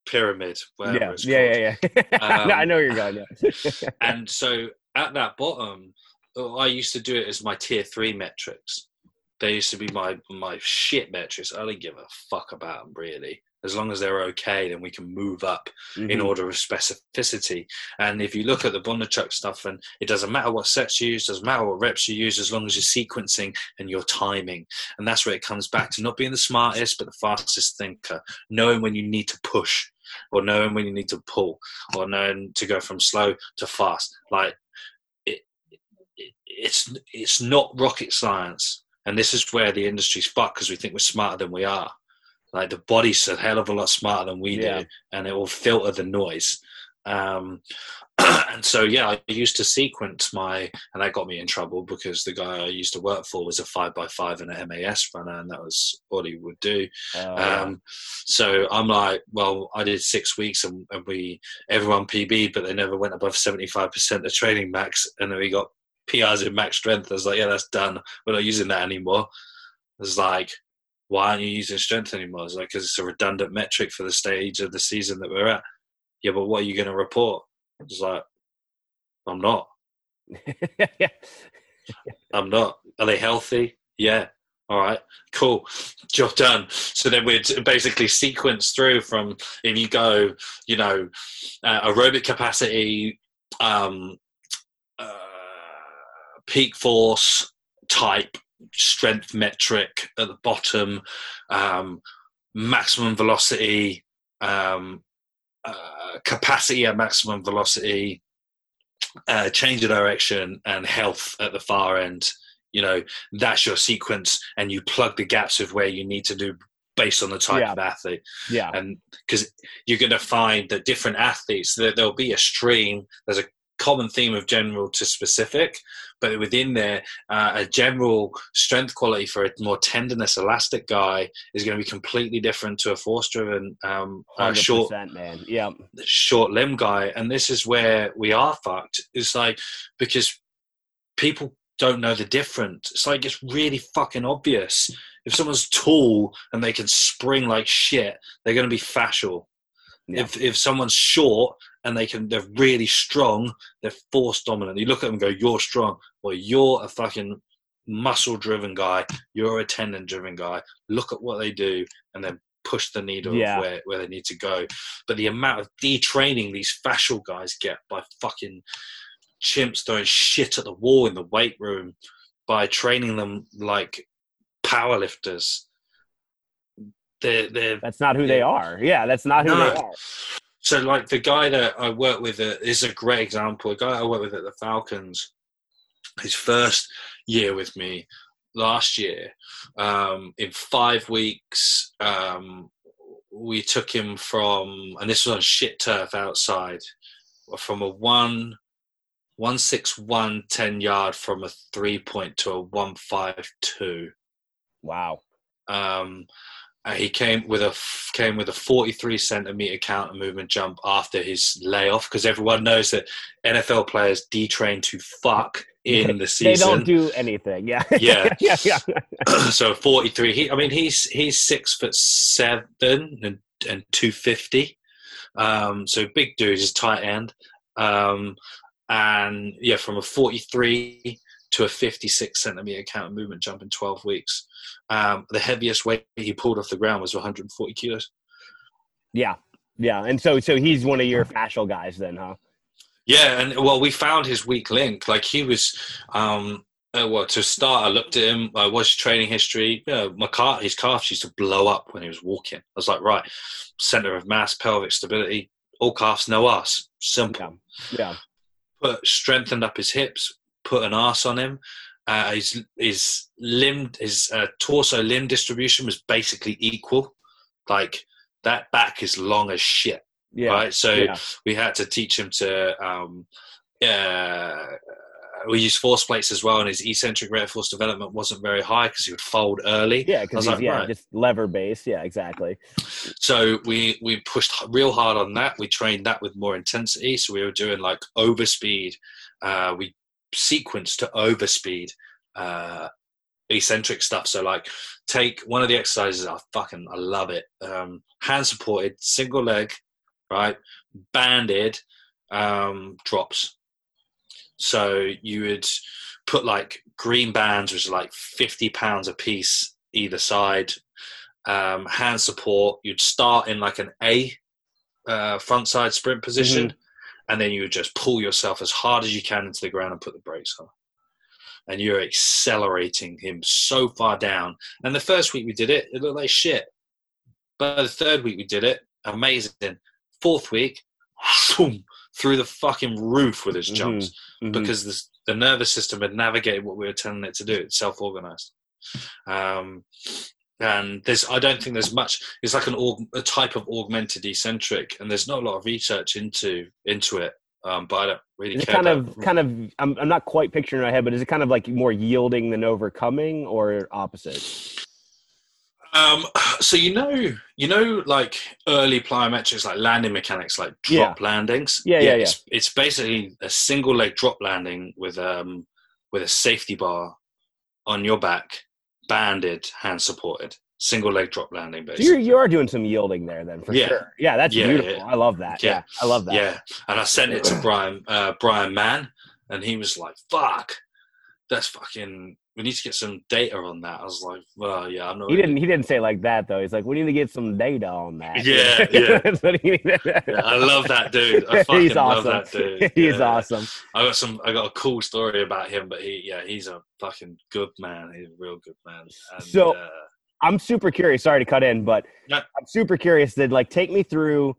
pyramid. Yeah. yeah, yeah, yeah, um, I know you're going. Yeah. and so at that bottom, I used to do it as my tier three metrics. They used to be my my shit metrics. I didn't give a fuck about them really. As long as they're okay, then we can move up Mhm. in order of specificity. And if you look at the Bondarchuk stuff, and it doesn't matter what sets you use, doesn't matter what reps you use, as long as you're sequencing and your timing. And that's where it comes back to not being the smartest, but the fastest thinker, knowing when you need to push, or knowing when you need to pull, or knowing to go from slow to fast. Like it, it it's it's not rocket science. And this is where the industry's fucked because we think we're smarter than we are. Like the body's a hell of a lot smarter than we Yeah. do, and it will filter the noise. Um, and so, yeah, I used to sequence my, and that got me in trouble because the guy I used to work for was a five by five and an MAS runner, and that was what he would do. Oh, Um, so I'm like, well, I did six weeks and, and we everyone PB, but they never went above 75% of training max, and then we got PRs in max strength. I was like, yeah, that's done. We're not using that anymore. It's like, why aren't you using strength anymore? It's like because it's a redundant metric for the stage of the season that we're at. Yeah, but what are you going to report? It's like, I'm not. yeah. I'm not. Are they healthy? Yeah. All right. Cool. Job done. So then we'd basically sequence through from if you go, you know, uh, aerobic capacity, um, uh, peak force type, strength metric at the bottom, um, maximum velocity, um, uh, capacity at maximum velocity, uh, change of direction, and health at the far end. You know, that's your sequence, and you plug the gaps of where you need to do based on the type Yeah. of athlete yeah. and because you're going to find that different athletes there, there'll be a stream there's a common theme of general to specific but within there uh, a general strength quality for a more tendinous elastic guy is going to be completely different to a force driven um, uh, short man. Yeah. short limb guy. And this is where we are fucked. It's like because people don't know the difference. It's like it's really fucking obvious. If someone's tall and they can spring like shit they're going to be fascial Yeah. if if someone's short and they can they're really strong they're force dominant. You look at them and go you're strong. Well you're a fucking muscle driven guy. You're a tendon driven guy. Look at what they do and then push the needle Yeah. of where, where they need to go. But the amount of detraining these fascial guys get by fucking chimps throwing shit at the wall in the weight room by training them like powerlifters they're, they're That's not who they are. Yeah, that's not who No. they are. so, like the guy that I work with uh, is a great example. A guy I work with at the Falcons, his first year with me last year, um, in five weeks, um, we took him from, and this was on shit turf outside, from a one, one six one ten yard from a three point to a one five two. Wow. Um, uh, he came with a came with a 43 centimeter counter movement jump after his layoff because everyone knows that NFL players detrain to fuck in the season. They don't do anything. Yeah. Yeah. yeah. Yeah. so 43. He, I mean, he's he's six foot seven and and 250. Um, so big dude, he's tight end. Um, and yeah, from a 43 to a 56 centimeter counter movement jump in 12 weeks. Um, the heaviest weight he pulled off the ground was 140 kilos. Yeah. Yeah. And so, so he's one of your fascial guys then, huh? Yeah, and well, we found his weak link. Like he was, um, uh, well, to start, I looked at him. I watched training history. You know, my car, his calves used to blow up when he was walking. I was like, right, center of mass, pelvic stability, all calves, no ass. Simple. Yeah. Yeah. Put strengthened up his hips, put an ass on him. Uh, his his limb, his uh, torso limb distribution was basically equal. Like that back is long as shit Yeah. right? So Yeah. we had to teach him to. Um, uh, we used force plates as well, and his eccentric rate of force development wasn't very high because he would fold early. Yeah. Because like, yeah, right. just lever base. Yeah. Exactly. So we we pushed real hard on that. We trained that with more intensity. So we were doing like overspeed. Uh, we sequenced to overspeed uh, eccentric stuff. So like take one of the exercises. I fucking I love it. Um, hand supported, single leg, right, banded um, drops. So you would put like green bands, which are like fifty pounds a piece either side. um, hand support. You'd start in like an A uh, front side sprint position, and then you would just pull yourself as hard as you can into the ground and put the brakes on. And you're accelerating him so far down. And the first week we did it, it looked like shit. But the third week we did it, amazing. Fourth week, boom, through the fucking roof with his jumps Mhm. because the, the nervous system had navigated what we were telling it to do. It's self-organized. Um, and there's, I don't think there's much. It's like an a type of augmented eccentric, and there's not a lot of research into into it. Um, but I don't really Is it kind of, kind of? I'm, I'm not quite picturing in my head, but is it kind of like more yielding than overcoming, or opposite? Um, so you know, you know, like early plyometrics, like landing mechanics, like drop landings. Yeah, yeah, It's, it's basically a single leg drop landing with um with a safety bar on your back, banded, hand supported, single leg drop landing. So you're, you are doing some yielding there, then for Yeah. sure. Yeah, that's Yeah, beautiful. yeah. I love that. Yeah. Yeah. I love that. yeah. And I sent it to Bryan uh, Bryan Mann, and he was like, "Fuck, that's fucking." We need to get some data on that. I was like, "Well, yeah, I'm not." He really- didn't. He didn't say like that though. He's like, we need to get some data on that. Yeah, yeah. Yeah, I love that dude. I fucking He's love awesome. that dude. He's Yeah. awesome. I got some. I got a cool story about him, but he, yeah, he's a fucking good man. He's a real good man. And, So- uh, I'm super curious. Sorry to cut in, but Yeah. I'm super curious. That like take me through.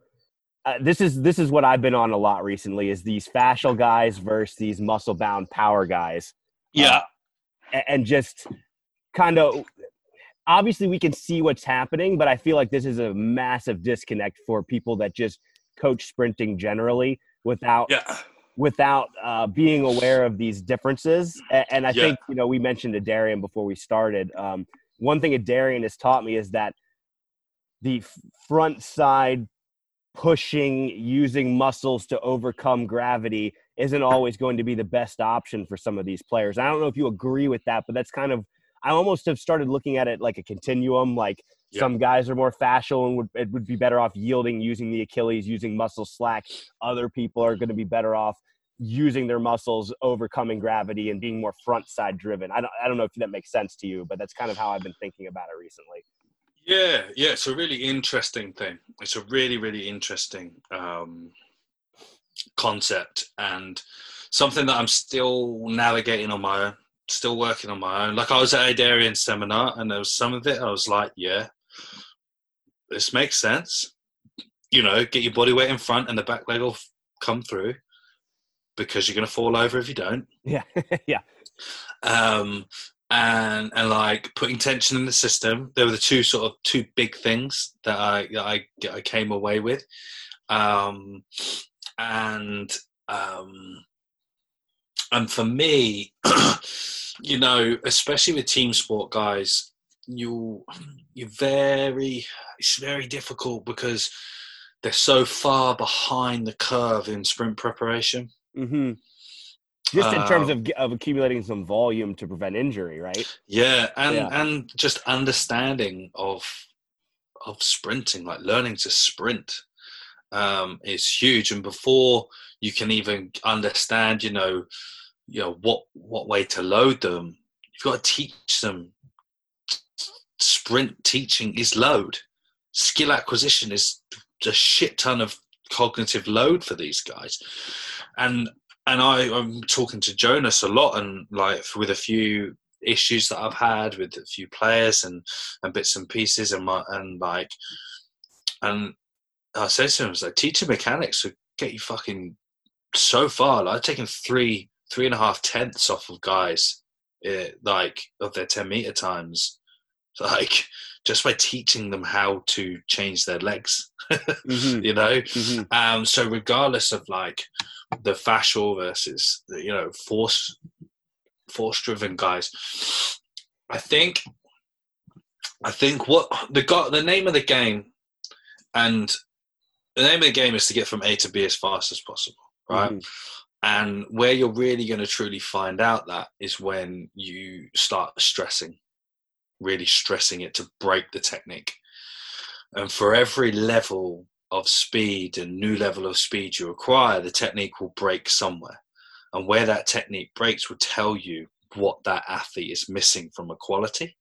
Uh, this is this is what I've been on a lot recently. Is these fascial guys versus these muscle bound power guys, yeah, A- and just kind of. Obviously, we can see what's happening, but I feel like this is a massive disconnect for people that just coach sprinting generally without yeah, without uh, being aware of these differences. A- And I Yeah. think, you know, we mentioned to Darian before we started. Um, one thing that Darian has taught me is that the front side pushing, using muscles to overcome gravity isn't always going to be the best option for some of these players. I don't know if you agree with that, but that's kind of, I almost have started looking at it like a continuum. Like Yeah. some guys are more fascial and would, it would be better off yielding, using the Achilles, using muscle slack. Other people are going to be better off using their muscles, overcoming gravity, and being more front side driven. I don't, I don't know if that makes sense to you, but that's kind of how I've been thinking about it recently. Yeah, yeah. It's a really interesting thing. It's a really, really interesting um, concept and something that I'm still navigating on my own. Still working on my own. Like I was at a Darian seminar, and there was some of it. I was like, yeah, this makes sense. You know, get your body weight in front, and the back leg will come through because you're going to fall over if you don't. Yeah, yeah, um, and and like putting tension in the system. They were the two sort of two big things that I that I, I came away with, um, and um, and for me, you know, especially with team sport guys, you you very it's very difficult because they're so far behind the curve in sprint preparation. hmm Just in terms Um, of of accumulating some volume to prevent injury, right? Yeah, and Yeah. and just understanding of of sprinting, like learning to sprint, um, is huge. And before you can even understand, you know, you know what what way to load them, you've got to teach them. Sprint teaching is load. Skill acquisition is a shit ton of cognitive load for these guys, and and I, I'm talking to Jonas a lot, and like with a few issues that I've had with a few players and and bits and pieces, and my and like, and I said to him, I was like, teaching mechanics would get you fucking so far. Like, I've taken three three and a half tenths off of guys, uh, like of their ten meter times, like just by teaching them how to change their legs. Mhm, you know, mhm. um, so regardless of like the fascial versus the, you know force force driven guys, I think I think what the got the name of the game and the name of the game is to get from A to B as fast as possible, right? Mhm. And where you're really going to truly find out that is when you start stressing, really stressing it to break the technique. And for every level of speed and new level of speed you acquire, the technique will break somewhere. And where that technique breaks will tell you what that athlete is missing from a quality.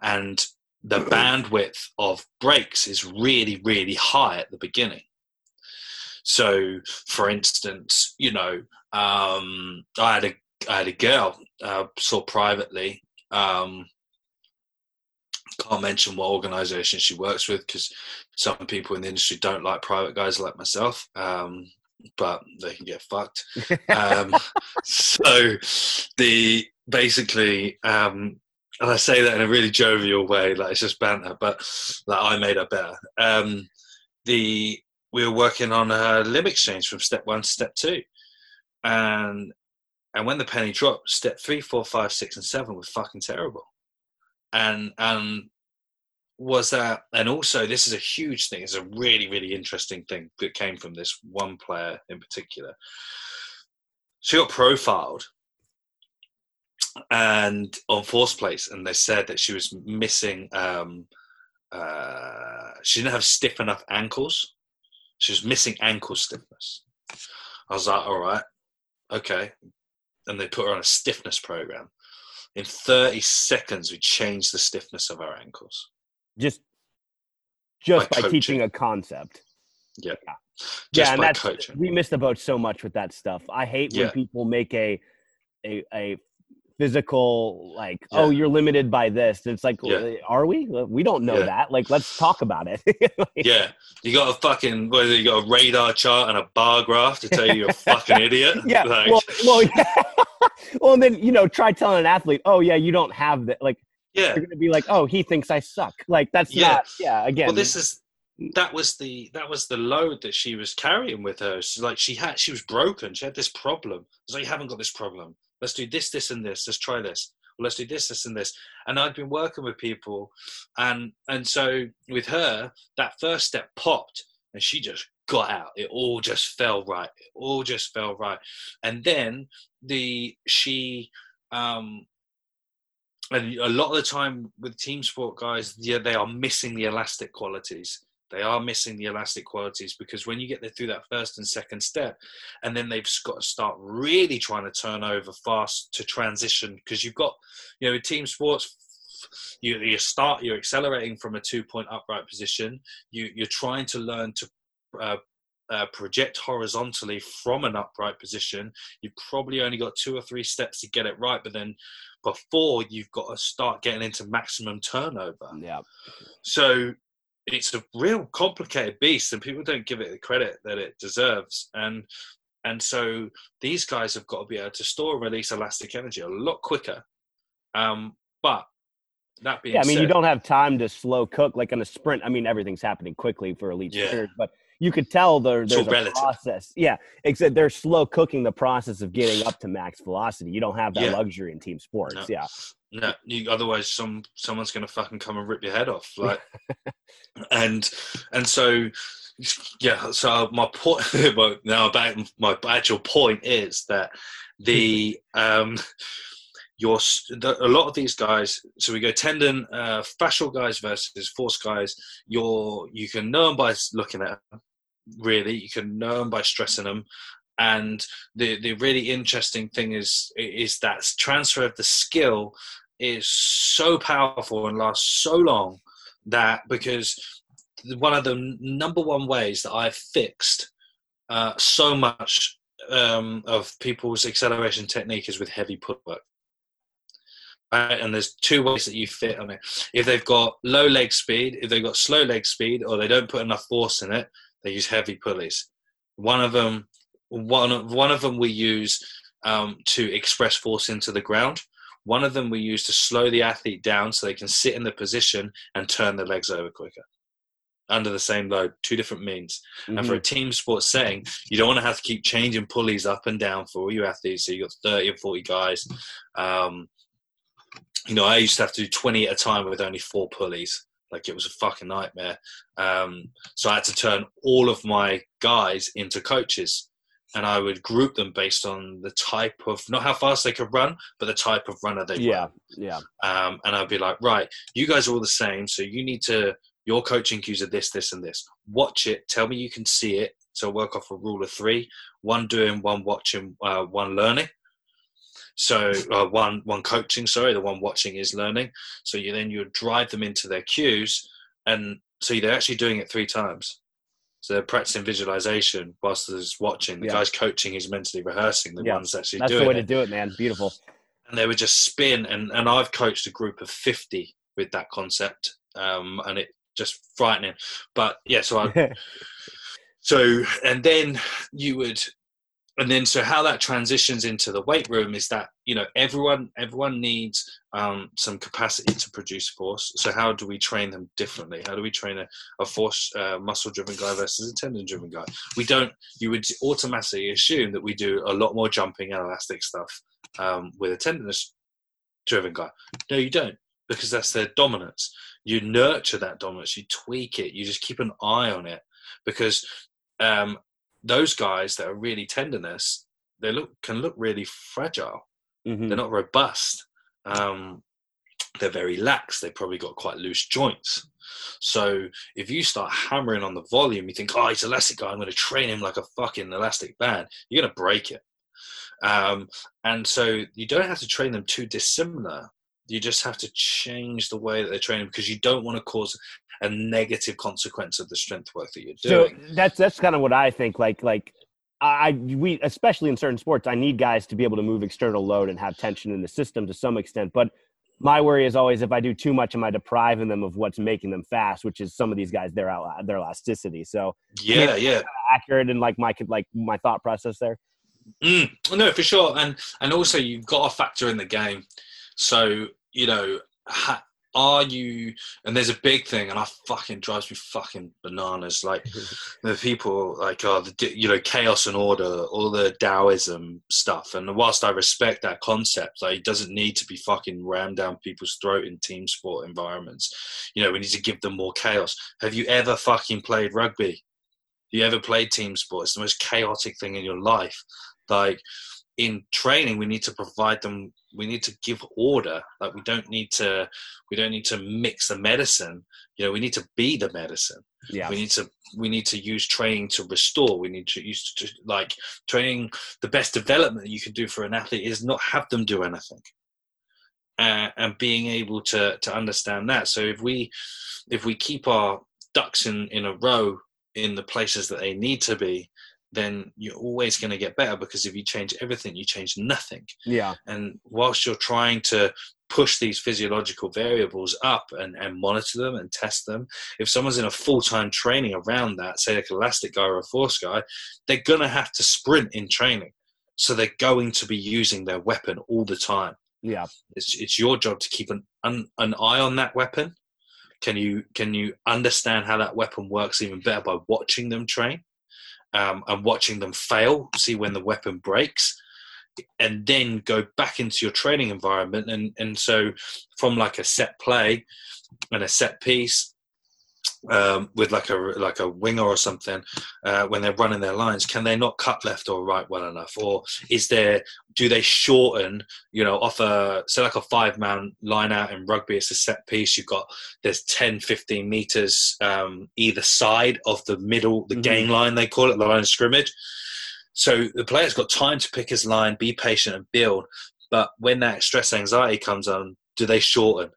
And the bandwidth of breaks is really, really high at the beginning. So, for instance, you know, um, I had a I had a girl uh, saw privately. Um, can't mention what organization she works with because some people in the industry don't like private guys like myself. Um, but they can get fucked. Um, so the basically, um, and I say that in a really jovial way, like it's just banter, but like I made her better. Um, the we were working on a limb exchange from step one to step two, and and when the penny dropped, step three, four, five, six, and seven were fucking terrible, and and was that and also this is a huge thing it's a really really interesting thing that came from this one player in particular. She got profiled and on force plates and they said that she was missing um uh she didn't have stiff enough ankles. She was missing ankle stiffness. I was like all right okay. And they put her on a stiffness program. In 30 seconds we changed the stiffness of our ankles just just By by, teaching a concept. Yeah. yeah, just yeah and by that's coaching we missed the boat so much with that stuff. I hate Yeah. when people make a a a physical like Yeah. oh you're limited by this it's like Yeah. are we we don't know Yeah. that like let's talk about it Yeah, you got a fucking whether you got a radar chart and a bar graph to tell you you're a fucking idiot. yeah Like, well, well, well and then you know try telling an athlete oh yeah you don't have that like yeah. they're gonna be like oh he thinks i suck like that's Yeah. not yeah again Well, this is that was the that was the load that she was carrying with her. So like she had she was broken. She had this problem. It's like you haven't got this problem. Let's do this, this, and this. Let's try this. Well, let's do this, this, and this. And I'd been working with people, and and so with her, that first step popped, and she just got out. It all just fell right. It all just fell right. And then the she um and a lot of the time with team sport guys, yeah, they are missing the elastic qualities. They are missing the elastic qualities because when you get there through that first and second step, and then they've got to start really trying to turn over fast to transition because you've got, you know, team sports, you, you start, you're accelerating from a two point upright position. You, you're trying to learn to uh, uh, project horizontally from an upright position. You've probably only got two or three steps to get it right, but then before you've got to start getting into maximum turnover. yeah So it's a real complicated beast, and people don't give it the credit that it deserves. And and so these guys have got to be able to store and release elastic energy a lot quicker. Um, but that being yeah, I mean, said, you don't have time to slow cook like in a sprint. I mean, everything's happening quickly for elite Yeah. sprinters, but you could tell there, there's a process. Yeah, except they're slow cooking the process of getting up to max velocity. You don't have that Yeah. luxury in team sports. No. Yeah, No, you, otherwise some someone's gonna fucking come and rip your head off. Like, and and so yeah. So my point, well, now about my actual point is that the um your the, a lot of these guys. So we go tendon, uh, fascial guys versus force guys. You're you can know them by looking at them. Really, you can know them by stressing them. And the the really interesting thing is is that transfer of the skill is so powerful and lasts so long that because one of the number one ways that I've fixed uh, so much um, of people's acceleration technique is with heavy put work. Right? And there's two ways that you fit on it. If they've got low leg speed, if they've got slow leg speed, or they don't put enough force in it, they use heavy pulleys. One of them, one of, one of them we use um, to express force into the ground. One of them we use to slow the athlete down so they can sit in the position and turn their legs over quicker under the same load. Two different means. And for a team sports setting, you don't want to have to keep changing pulleys up and down for all your athletes. So you've got 30 or 40 guys. Um, you know, I used to have to do 20 at a time with only four pulleys. Like it was a fucking nightmare. Um, so I had to turn all of my guys into coaches. And I would group them based on the type of, not how fast they could run, but the type of runner they were yeah, yeah. um, and I'd be like, right, you guys are all the same, so you need to your coaching cues are this, this, and this. Watch it. Tell me you can see it. So work off a rule of three: one doing, one watching, uh, one learning. So uh, one one coaching, sorry, the one watching is learning. So you then you would drive them into their cues, and so they're actually doing it three times. So they're practicing visualization whilst there's watching. The Yeah. guy's coaching is mentally rehearsing. The Yeah. one's actually That's doing the way it to do it, man. Beautiful. and they would just spin and, and i've coached a group of 50 with that concept um, and it just frightening but yeah so i so and then you would and then so how that transitions into the weight room is that you know everyone everyone needs um, some capacity to produce force. So how do we train them differently? How do we train a, a force uh, muscle driven guy versus a tendon driven guy? We don't you would automatically assume that we do a lot more jumping and elastic stuff um, with a tendon driven guy. No you don't because that's their dominance. You nurture that dominance. You tweak it. You just keep an eye on it. Because um, those guys that are really tendinous, they look can look really fragile. Mhm. They're not robust. Um, they're very lax. They've probably got quite loose joints. So if you start hammering on the volume, you think, oh, he's an elastic guy. I'm going to train him like a fucking elastic band. You're going to break it. Um, and so you don't have to train them too dissimilar. You just have to change the way that they're training because you don't want to cause a negative consequence of the strength work that you're doing. So that's that's kind of what I think. Like like I we especially in certain sports, I need guys to be able to move external load and have tension in the system to some extent. But my worry is always if I do too much, am I depriving them of what's making them fast, which is some of these guys their el- their elasticity. So yeah, yeah. accurate and like my like my thought process there. Mm, no, for sure, and and also you've got to factor in the game. So you know, ha, are you? And there's a big thing, and I fucking drives me fucking bananas. Like the people, like oh, the you know, chaos and order, all the Taoism stuff. And whilst I respect that concept, like it doesn't need to be fucking rammed down people's throat in team sport environments. You know, we need to give them more chaos. Have you ever fucking played rugby? you ever played team sport? It's the most chaotic thing in your life. Like in training, we need to provide them. We need to give order. Like we don't need to. We don't need to mix the medicine. You know, we need to be the medicine. Yeah. We need to. We need to use training to restore. We need to use to, like training. The best development you can do for an athlete is not have them do anything. Uh, and being able to to understand that. So if we if we keep our ducks in in a row in the places that they need to be, then you're always going to get better because if you change everything, you change nothing. Yeah. And whilst you're trying to push these physiological variables up and, and monitor them and test them, if someone's in a full time training around that, say like an elastic guy or a force guy, they're going to have to sprint in training. So they're going to be using their weapon all the time. Yeah. It's, it's your job to keep an, an, an eye on that weapon can you can you understand how that weapon works even better by watching them train um, and watching them fail see when the weapon breaks and then go back into your training environment. And and so from like a set play and a set piece um, with like a like a winger or something uh, when they're running their lines can they not cut left or right well enough? Or is there do they shorten you know off a so like a five man line out in rugby it's a set piece you've got there's 10 15 meters um, either side of the middle the Mhm. game line they call it the line of scrimmage. So the player's got time to pick his line be patient and build but when that stress anxiety comes on do they shorten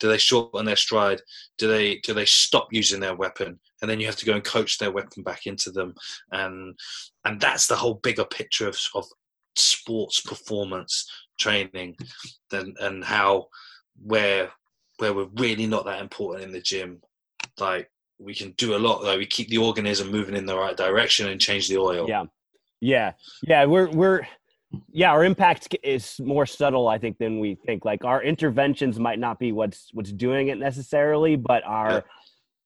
do they shorten their stride do they do they stop using their weapon and then you have to go and coach their weapon back into them and and that's the whole bigger picture of, of sports performance training and and how where where we're really not that important in the gym like we can do a lot like we keep the organism moving in the right direction and change the oil Yeah. Yeah. Yeah. We're, we're, yeah, our impact is more subtle, I think, than we think. Like our interventions might not be what's what's doing it necessarily, but are Yeah.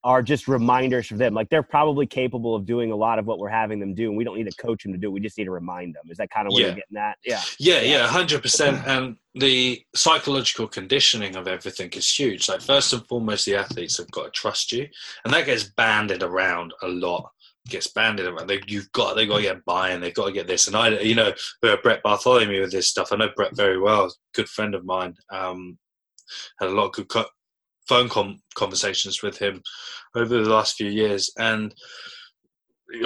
are just reminders for them. Like they're probably capable of doing a lot of what we're having them do, and we don't need to coach them to do. it. We just need to remind them. Is that kind of what Yeah. you're getting at? Yeah. Yeah, yeah, hundred percent. And the psychological conditioning of everything is huge. Like first and foremost, the athletes have got to trust you, and that gets banded around a lot. Gets banded around. They, you've got They've got to get buy-in. They've got to get this. And I, you know, uh, Brett Bartholomew with this stuff. I know Brett very well. Good friend of mine. Um, had a lot of good co- phone com- conversations with him over the last few years, and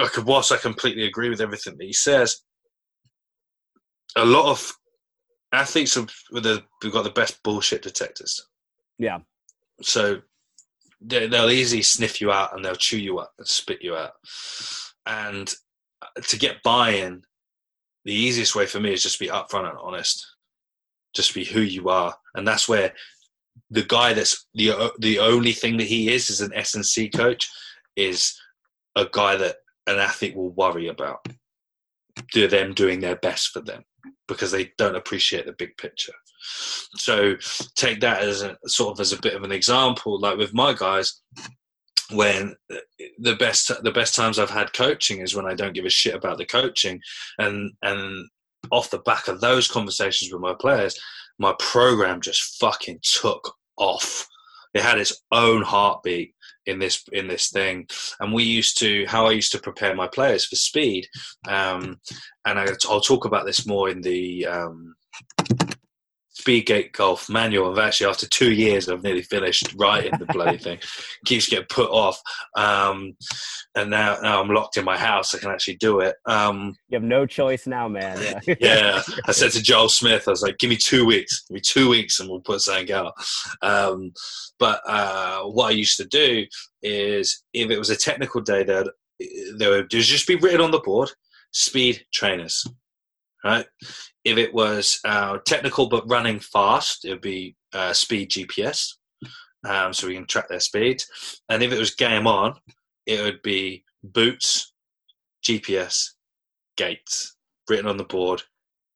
I could, whilst I completely agree with everything that he says, a lot of athletes the we've got the best bullshit detectors. Yeah. So they, they'll easily sniff you out and they'll chew you up and spit you out. And to get buy-in, the easiest way for me is just to be upfront and honest. Just be who you are, and that's where the guy that's the the only thing that he is is an S and C coach is a guy that an athlete will worry about. Do them doing their best for them because they don't appreciate the big picture. So take that as a sort of as a bit of an example. Like with my guys, when the best the best times I've had coaching is when I don't give a shit about the coaching, and and off the back of those conversations with my players, my program just fucking took off. It had its own heartbeat in this in this thing, and we used to how I used to prepare my players for speed, um, and I, will talk about this more in the um, Speedgate Golf manual. I've actually, after two years, I've nearly finished writing the bloody thing. Keeps getting put off, um, and now, now I'm locked in my house. I can actually do it. Um, you have no choice now, man. Yeah. yeah. I said to Joel Smith, I was like, "Give me two weeks. Give me two weeks, and we'll put something out." Um, but uh, what I used to do is, if it was a technical day, there there would just be written on the board: speed trainers right? If it was uh, technical but running fast, it would be uh, speed GPS, um, so we can track their speed. And if it was game on, it would be boots, GPS, gates, written on the board,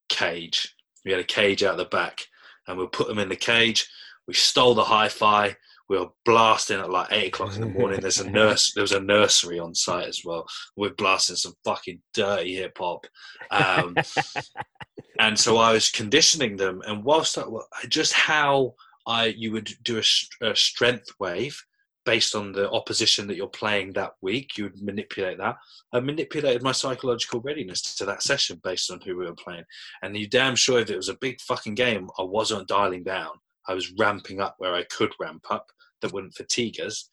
cage. We had a cage out the back, and we'll put them in the cage. We stole the hi-fi we were blasting at like eight o'clock in the morning. There's a nurse. There was a nursery on site as well. We're blasting some fucking dirty hip hop, um, and so I was conditioning them. And whilst I, just how I you would do a, a strength wave based on the opposition that you're playing that week, you would manipulate that. I manipulated my psychological readiness to that session based on who we were playing. And you damn sure if it was a big fucking game, I wasn't dialing down. I was ramping up where I could ramp up that wouldn't fatigue us.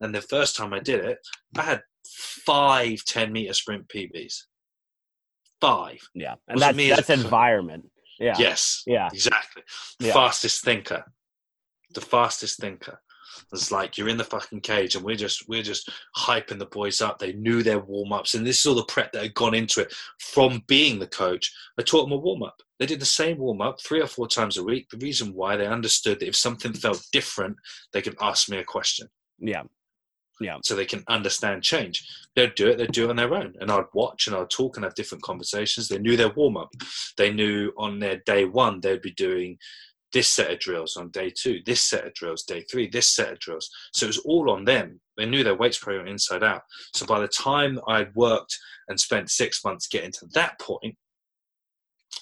And the first time I did it, I had five 10 meter sprint PBs. Five. Yeah. And that's, that's environment. Yeah. Yes. Yeah. Exactly. Yeah. Fastest thinker. The fastest thinker. It's like you're in the fucking cage, and we're just we're just hyping the boys up. They knew their warm ups, and this is all the prep that had gone into it from being the coach. I taught them a warm up. They did the same warm up three or four times a week. The reason why they understood that if something felt different, they could ask me a question. Yeah. Yeah. So they can understand change. They'd do it, they'd do it on their own. And I'd watch and I'd talk and have different conversations. They knew their warm up. They knew on their day one they'd be doing this set of drills on day two, this set of drills, day three, this set of drills. So it was all on them. They knew their weights program inside out. So by the time I'd worked and spent six months getting to that point,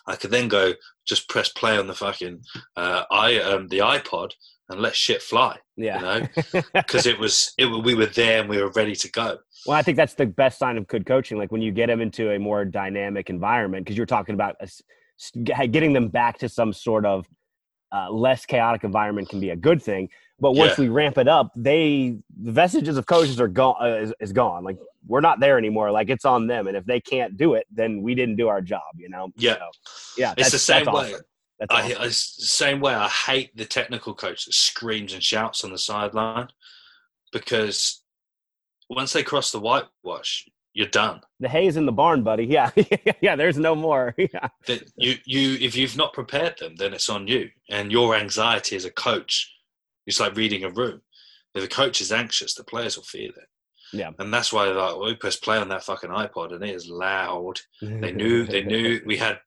I could then go just press play on the fucking uh, i um, the iPod and let shit fly. Yeah, you know, because it was it we were there and we were ready to go. Well, I think that's the best sign of good coaching. Like when you get them into a more dynamic environment, because you're talking about getting them back to some sort of uh, less chaotic environment can be a good thing. But once yeah. we ramp it up, they the vestiges of coaches are gone uh, is, is, gone. Like we're not there anymore. Like it's on them, and if they can't do it, then we didn't do our job. You know? Yeah, so, yeah. It's the same way. Awesome. I, I, same way. I hate the technical coach that screams and shouts on the sideline because once they cross the whitewash, you're done. The hay's in the barn, buddy. Yeah, yeah. There's no more. Yeah. That you, you, if you've not prepared them, then it's on you. And your anxiety as a coach, it's like reading a room. If the coach is anxious, the players will feel it. Yeah. And that's why like we press play on that fucking iPod and it is loud. They knew they knew we had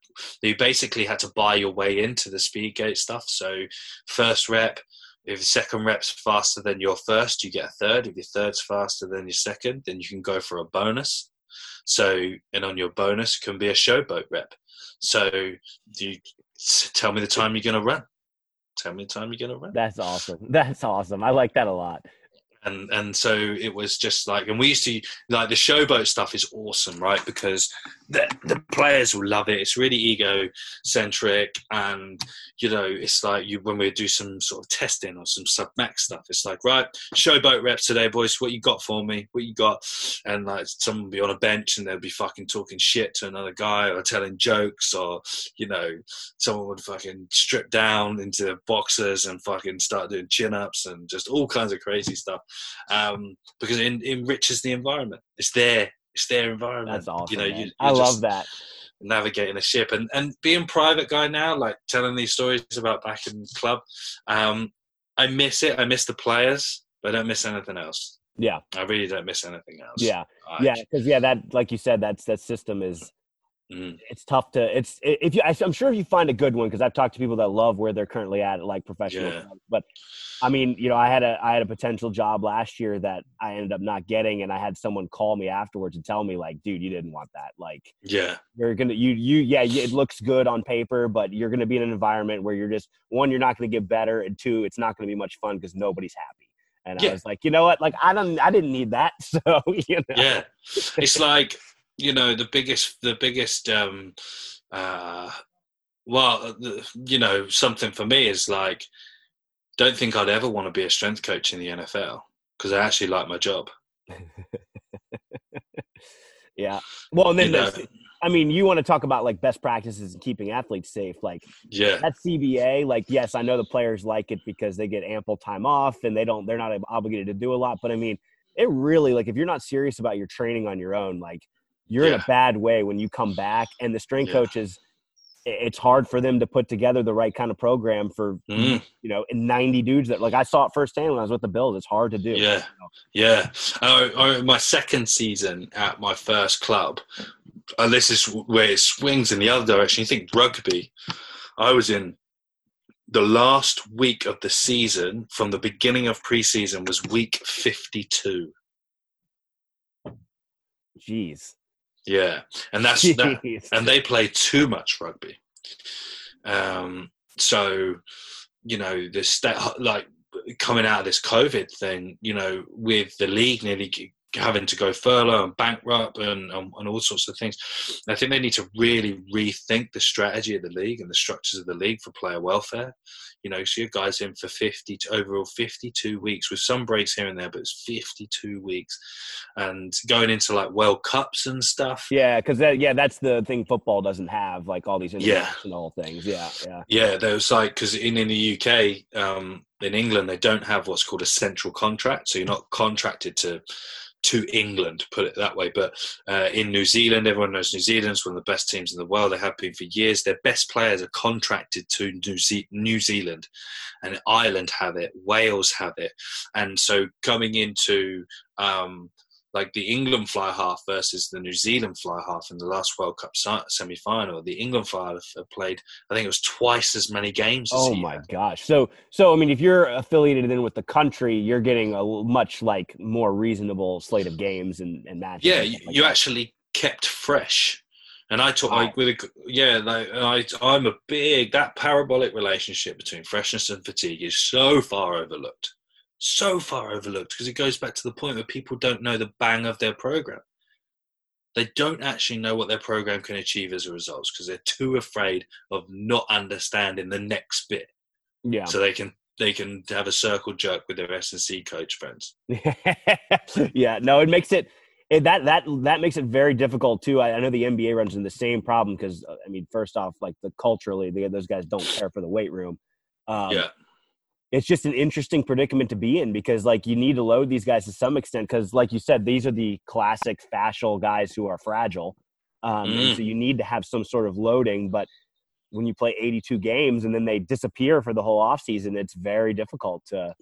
you basically had to buy your way into the speed gate stuff. So first rep, if the second rep's faster than your first, you get a third. If your third's faster than your second, then you can go for a bonus. So, and on your bonus can be a showboat rep. So, you tell me the time you're going to run. Tell me the time you're going to run. That's awesome. That's awesome. I like that a lot. And and so it was just like, and we used to like the showboat stuff is awesome, right? Because the, the players will love it. It's really ego centric, and you know, it's like you when we do some sort of testing or some sub max stuff. It's like, right, showboat reps today, boys. What you got for me? What you got? And like, someone will be on a bench and they'll be fucking talking shit to another guy or telling jokes, or you know, someone would fucking strip down into boxers and fucking start doing chin ups and just all kinds of crazy stuff, um, because it enriches the environment. It's there it's their environment. That's awesome. You know, you, I love that. Navigating a ship and and being private guy now, like telling these stories about back in club. Um, I miss it. I miss the players, but I don't miss anything else. Yeah, I really don't miss anything else. Yeah, yeah, because yeah, that like you said, that's that system is Mm. It's tough to. It's if you. I'm sure if you find a good one because I've talked to people that love where they're currently at, like professional. Yeah. But I mean, you know, I had a I had a potential job last year that I ended up not getting, and I had someone call me afterwards and tell me like, "Dude, you didn't want that. Like, yeah, you're gonna you you yeah, it looks good on paper, but you're gonna be in an environment where you're just one, you're not gonna get better, and two, it's not gonna be much fun because nobody's happy." And yeah. I was like, you know what? Like, I don't, I didn't need that. So, you know. Yeah, it's like you know the biggest the biggest um uh well you know something for me is like don't think i'd ever want to be a strength coach in the nfl because i actually like my job yeah well and then you know, I mean, you want to talk about like best practices and keeping athletes safe. Like, yeah, that CBA. Like, yes, I know the players like it because they get ample time off and they don't. They're not obligated to do a lot. But I mean, it really like if you're not serious about your training on your own, like you're yeah. in a bad way when you come back. And the strength yeah. coaches, it's hard for them to put together the right kind of program for mm. you know 90 dudes that like I saw it firsthand when I was with the Bills. It's hard to do. Yeah, yeah. Uh, my second season at my first club, and this is where it swings in the other direction. You think rugby? I was in the last week of the season from the beginning of preseason was week 52. Jeez. Yeah, and that's that, and they play too much rugby. Um, so you know the state like coming out of this COVID thing, you know, with the league nearly having to go furlough and bankrupt and, and, and, all sorts of things. I think they need to really rethink the strategy of the league and the structures of the league for player welfare. You know, so you guys in for 50 to overall 52 weeks with some breaks here and there, but it's 52 weeks and going into like World Cups and stuff. Yeah, because that, yeah, that's the thing football doesn't have, like all these international yeah. things. Yeah, yeah. Yeah, there was like, because in, in the UK, um, in England, they don't have what's called a central contract. So you're not contracted to to England, put it that way. But uh, in New Zealand, everyone knows New Zealand's one of the best teams in the world. They have been for years. Their best players are contracted to New, Ze- New Zealand, and Ireland have it. Wales have it, and so coming into um, like the England fly half versus the New Zealand fly half in the last World Cup semi final. The England fly half played, I think it was twice as many games. As oh my gosh! So, so I mean, if you're affiliated in with the country, you're getting a much like more reasonable slate of games and, and matches. Yeah, and like you that. actually kept fresh. And I talk like oh. with a, yeah, like I I'm a big that parabolic relationship between freshness and fatigue is so far overlooked so far overlooked because it goes back to the point where people don't know the bang of their program. They don't actually know what their program can achieve as a result because they're too afraid of not understanding the next bit. Yeah. So they can they can have a circle jerk with their S and C coach friends. yeah, no, it makes it, it, that that that makes it very difficult too. I, I know the NBA runs into the same problem because uh, I mean, first off, like the culturally, they, those guys don't care for the weight room. Um, yeah it's just an interesting predicament to be in because like you need to load these guys to some extent because like you said these are the classic fascial guys who are fragile um, mm. so you need to have some sort of loading but when you play 82 games and then they disappear for the whole offseason it's very difficult to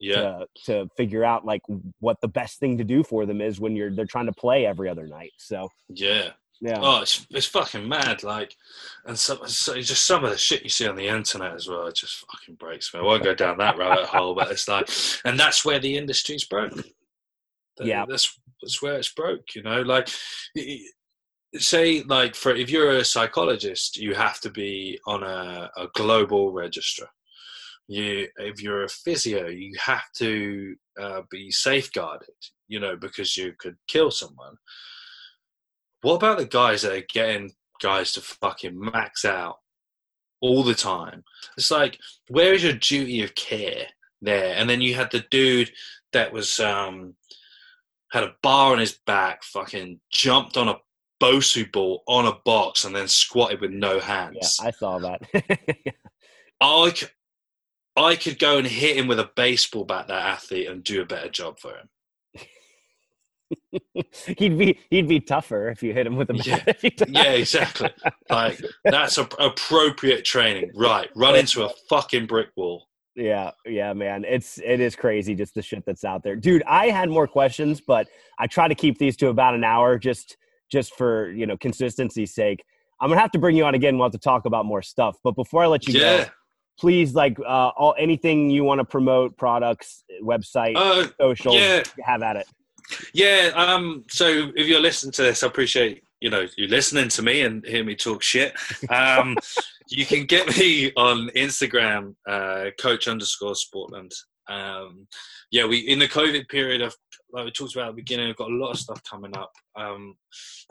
yeah. to, to figure out like what the best thing to do for them is when you're they're trying to play every other night so yeah yeah. Oh, it's it's fucking mad. Like, and so, so just some of the shit you see on the internet as well. It just fucking breaks me. I won't go down that rabbit hole, but it's like, and that's where the industry's broke. Yeah, that's that's where it's broke. You know, like, say like for if you're a psychologist, you have to be on a, a global register. You, if you're a physio, you have to uh, be safeguarded. You know, because you could kill someone what about the guys that are getting guys to fucking max out all the time? It's like, where is your duty of care there? And then you had the dude that was um had a bar on his back, fucking jumped on a Bosu ball on a box and then squatted with no hands. Yeah, I saw that. I, c- I could go and hit him with a baseball bat, that athlete, and do a better job for him. he'd be he'd be tougher if you hit him with a bat. Yeah. Yeah, exactly. Like that's a, appropriate training. Right, run into a fucking brick wall. Yeah, yeah, man. It's it is crazy just the shit that's out there. Dude, I had more questions, but I try to keep these to about an hour just just for, you know, consistency's sake. I'm gonna have to bring you on again. We'll have to talk about more stuff. But before I let you Yeah. go, please like uh all anything you want to promote, products, website, Uh, social, yeah. have at it. Yeah. Um. So if you're listening to this, I appreciate you know you listening to me and hear me talk shit. Um, you can get me on Instagram, uh, Coach underscore Sportland. Um, yeah, we in the COVID period of like we talked about at the beginning, we've got a lot of stuff coming up. Um,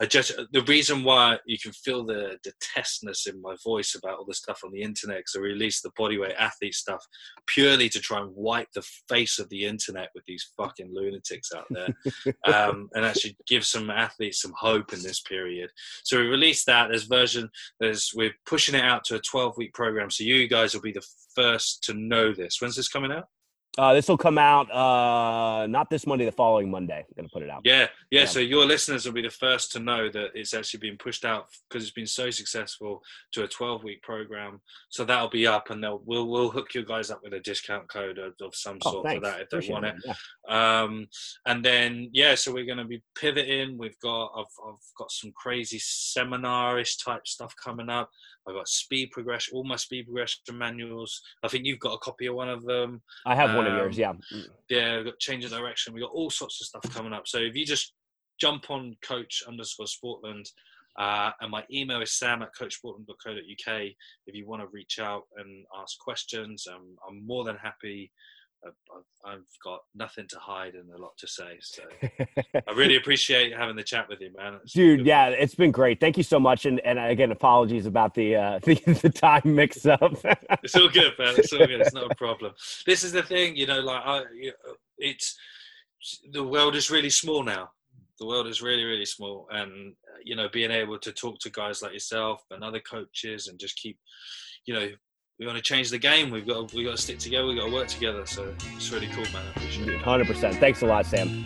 I just the reason why you can feel the the testness in my voice about all the stuff on the internet because I released the bodyweight athlete stuff purely to try and wipe the face of the internet with these fucking lunatics out there um, and actually give some athletes some hope in this period. So we released that. There's version. There's we're pushing it out to a 12 week program. So you guys will be the first to know this. When's this coming out? Uh, this will come out uh, not this Monday, the following Monday. I'm gonna put it out. Yeah, yeah, Yeah. So your listeners will be the first to know that it's actually been pushed out because it's been so successful to a 12 week program. So that'll be up, and they'll we'll we'll hook you guys up with a discount code of, of some Oh, sort for that if they Appreciate want it. it. Yeah. um and then yeah so we're going to be pivoting we've got I've, I've got some crazy seminarish type stuff coming up i've got speed progression all my speed progression manuals i think you've got a copy of one of them I have one of Um, yours. Yeah. yeah we've got change of direction we've got all sorts of stuff coming up so if you just jump on coach underscore sportland uh, and my email is sam at coachsportland.co.uk if you want to reach out and ask questions um, i'm more than happy I've, got nothing to hide and a lot to say. So I really appreciate having the chat with you, man. It's Dude, yeah, it's been great. Thank you so much, and and again, apologies about the uh, the, the time mix up. It's all good, man. It's all good. It's not a problem. This is the thing, you know, like I, it's the world is really small now. The world is really, really small, and you know, being able to talk to guys like yourself and other coaches, and just keep, you know, we want to change the game. We've got to, we got to stick together. We have got to work together. So it's really cool, man. I appreciate it. Hundred percent. Thanks a lot, Sam.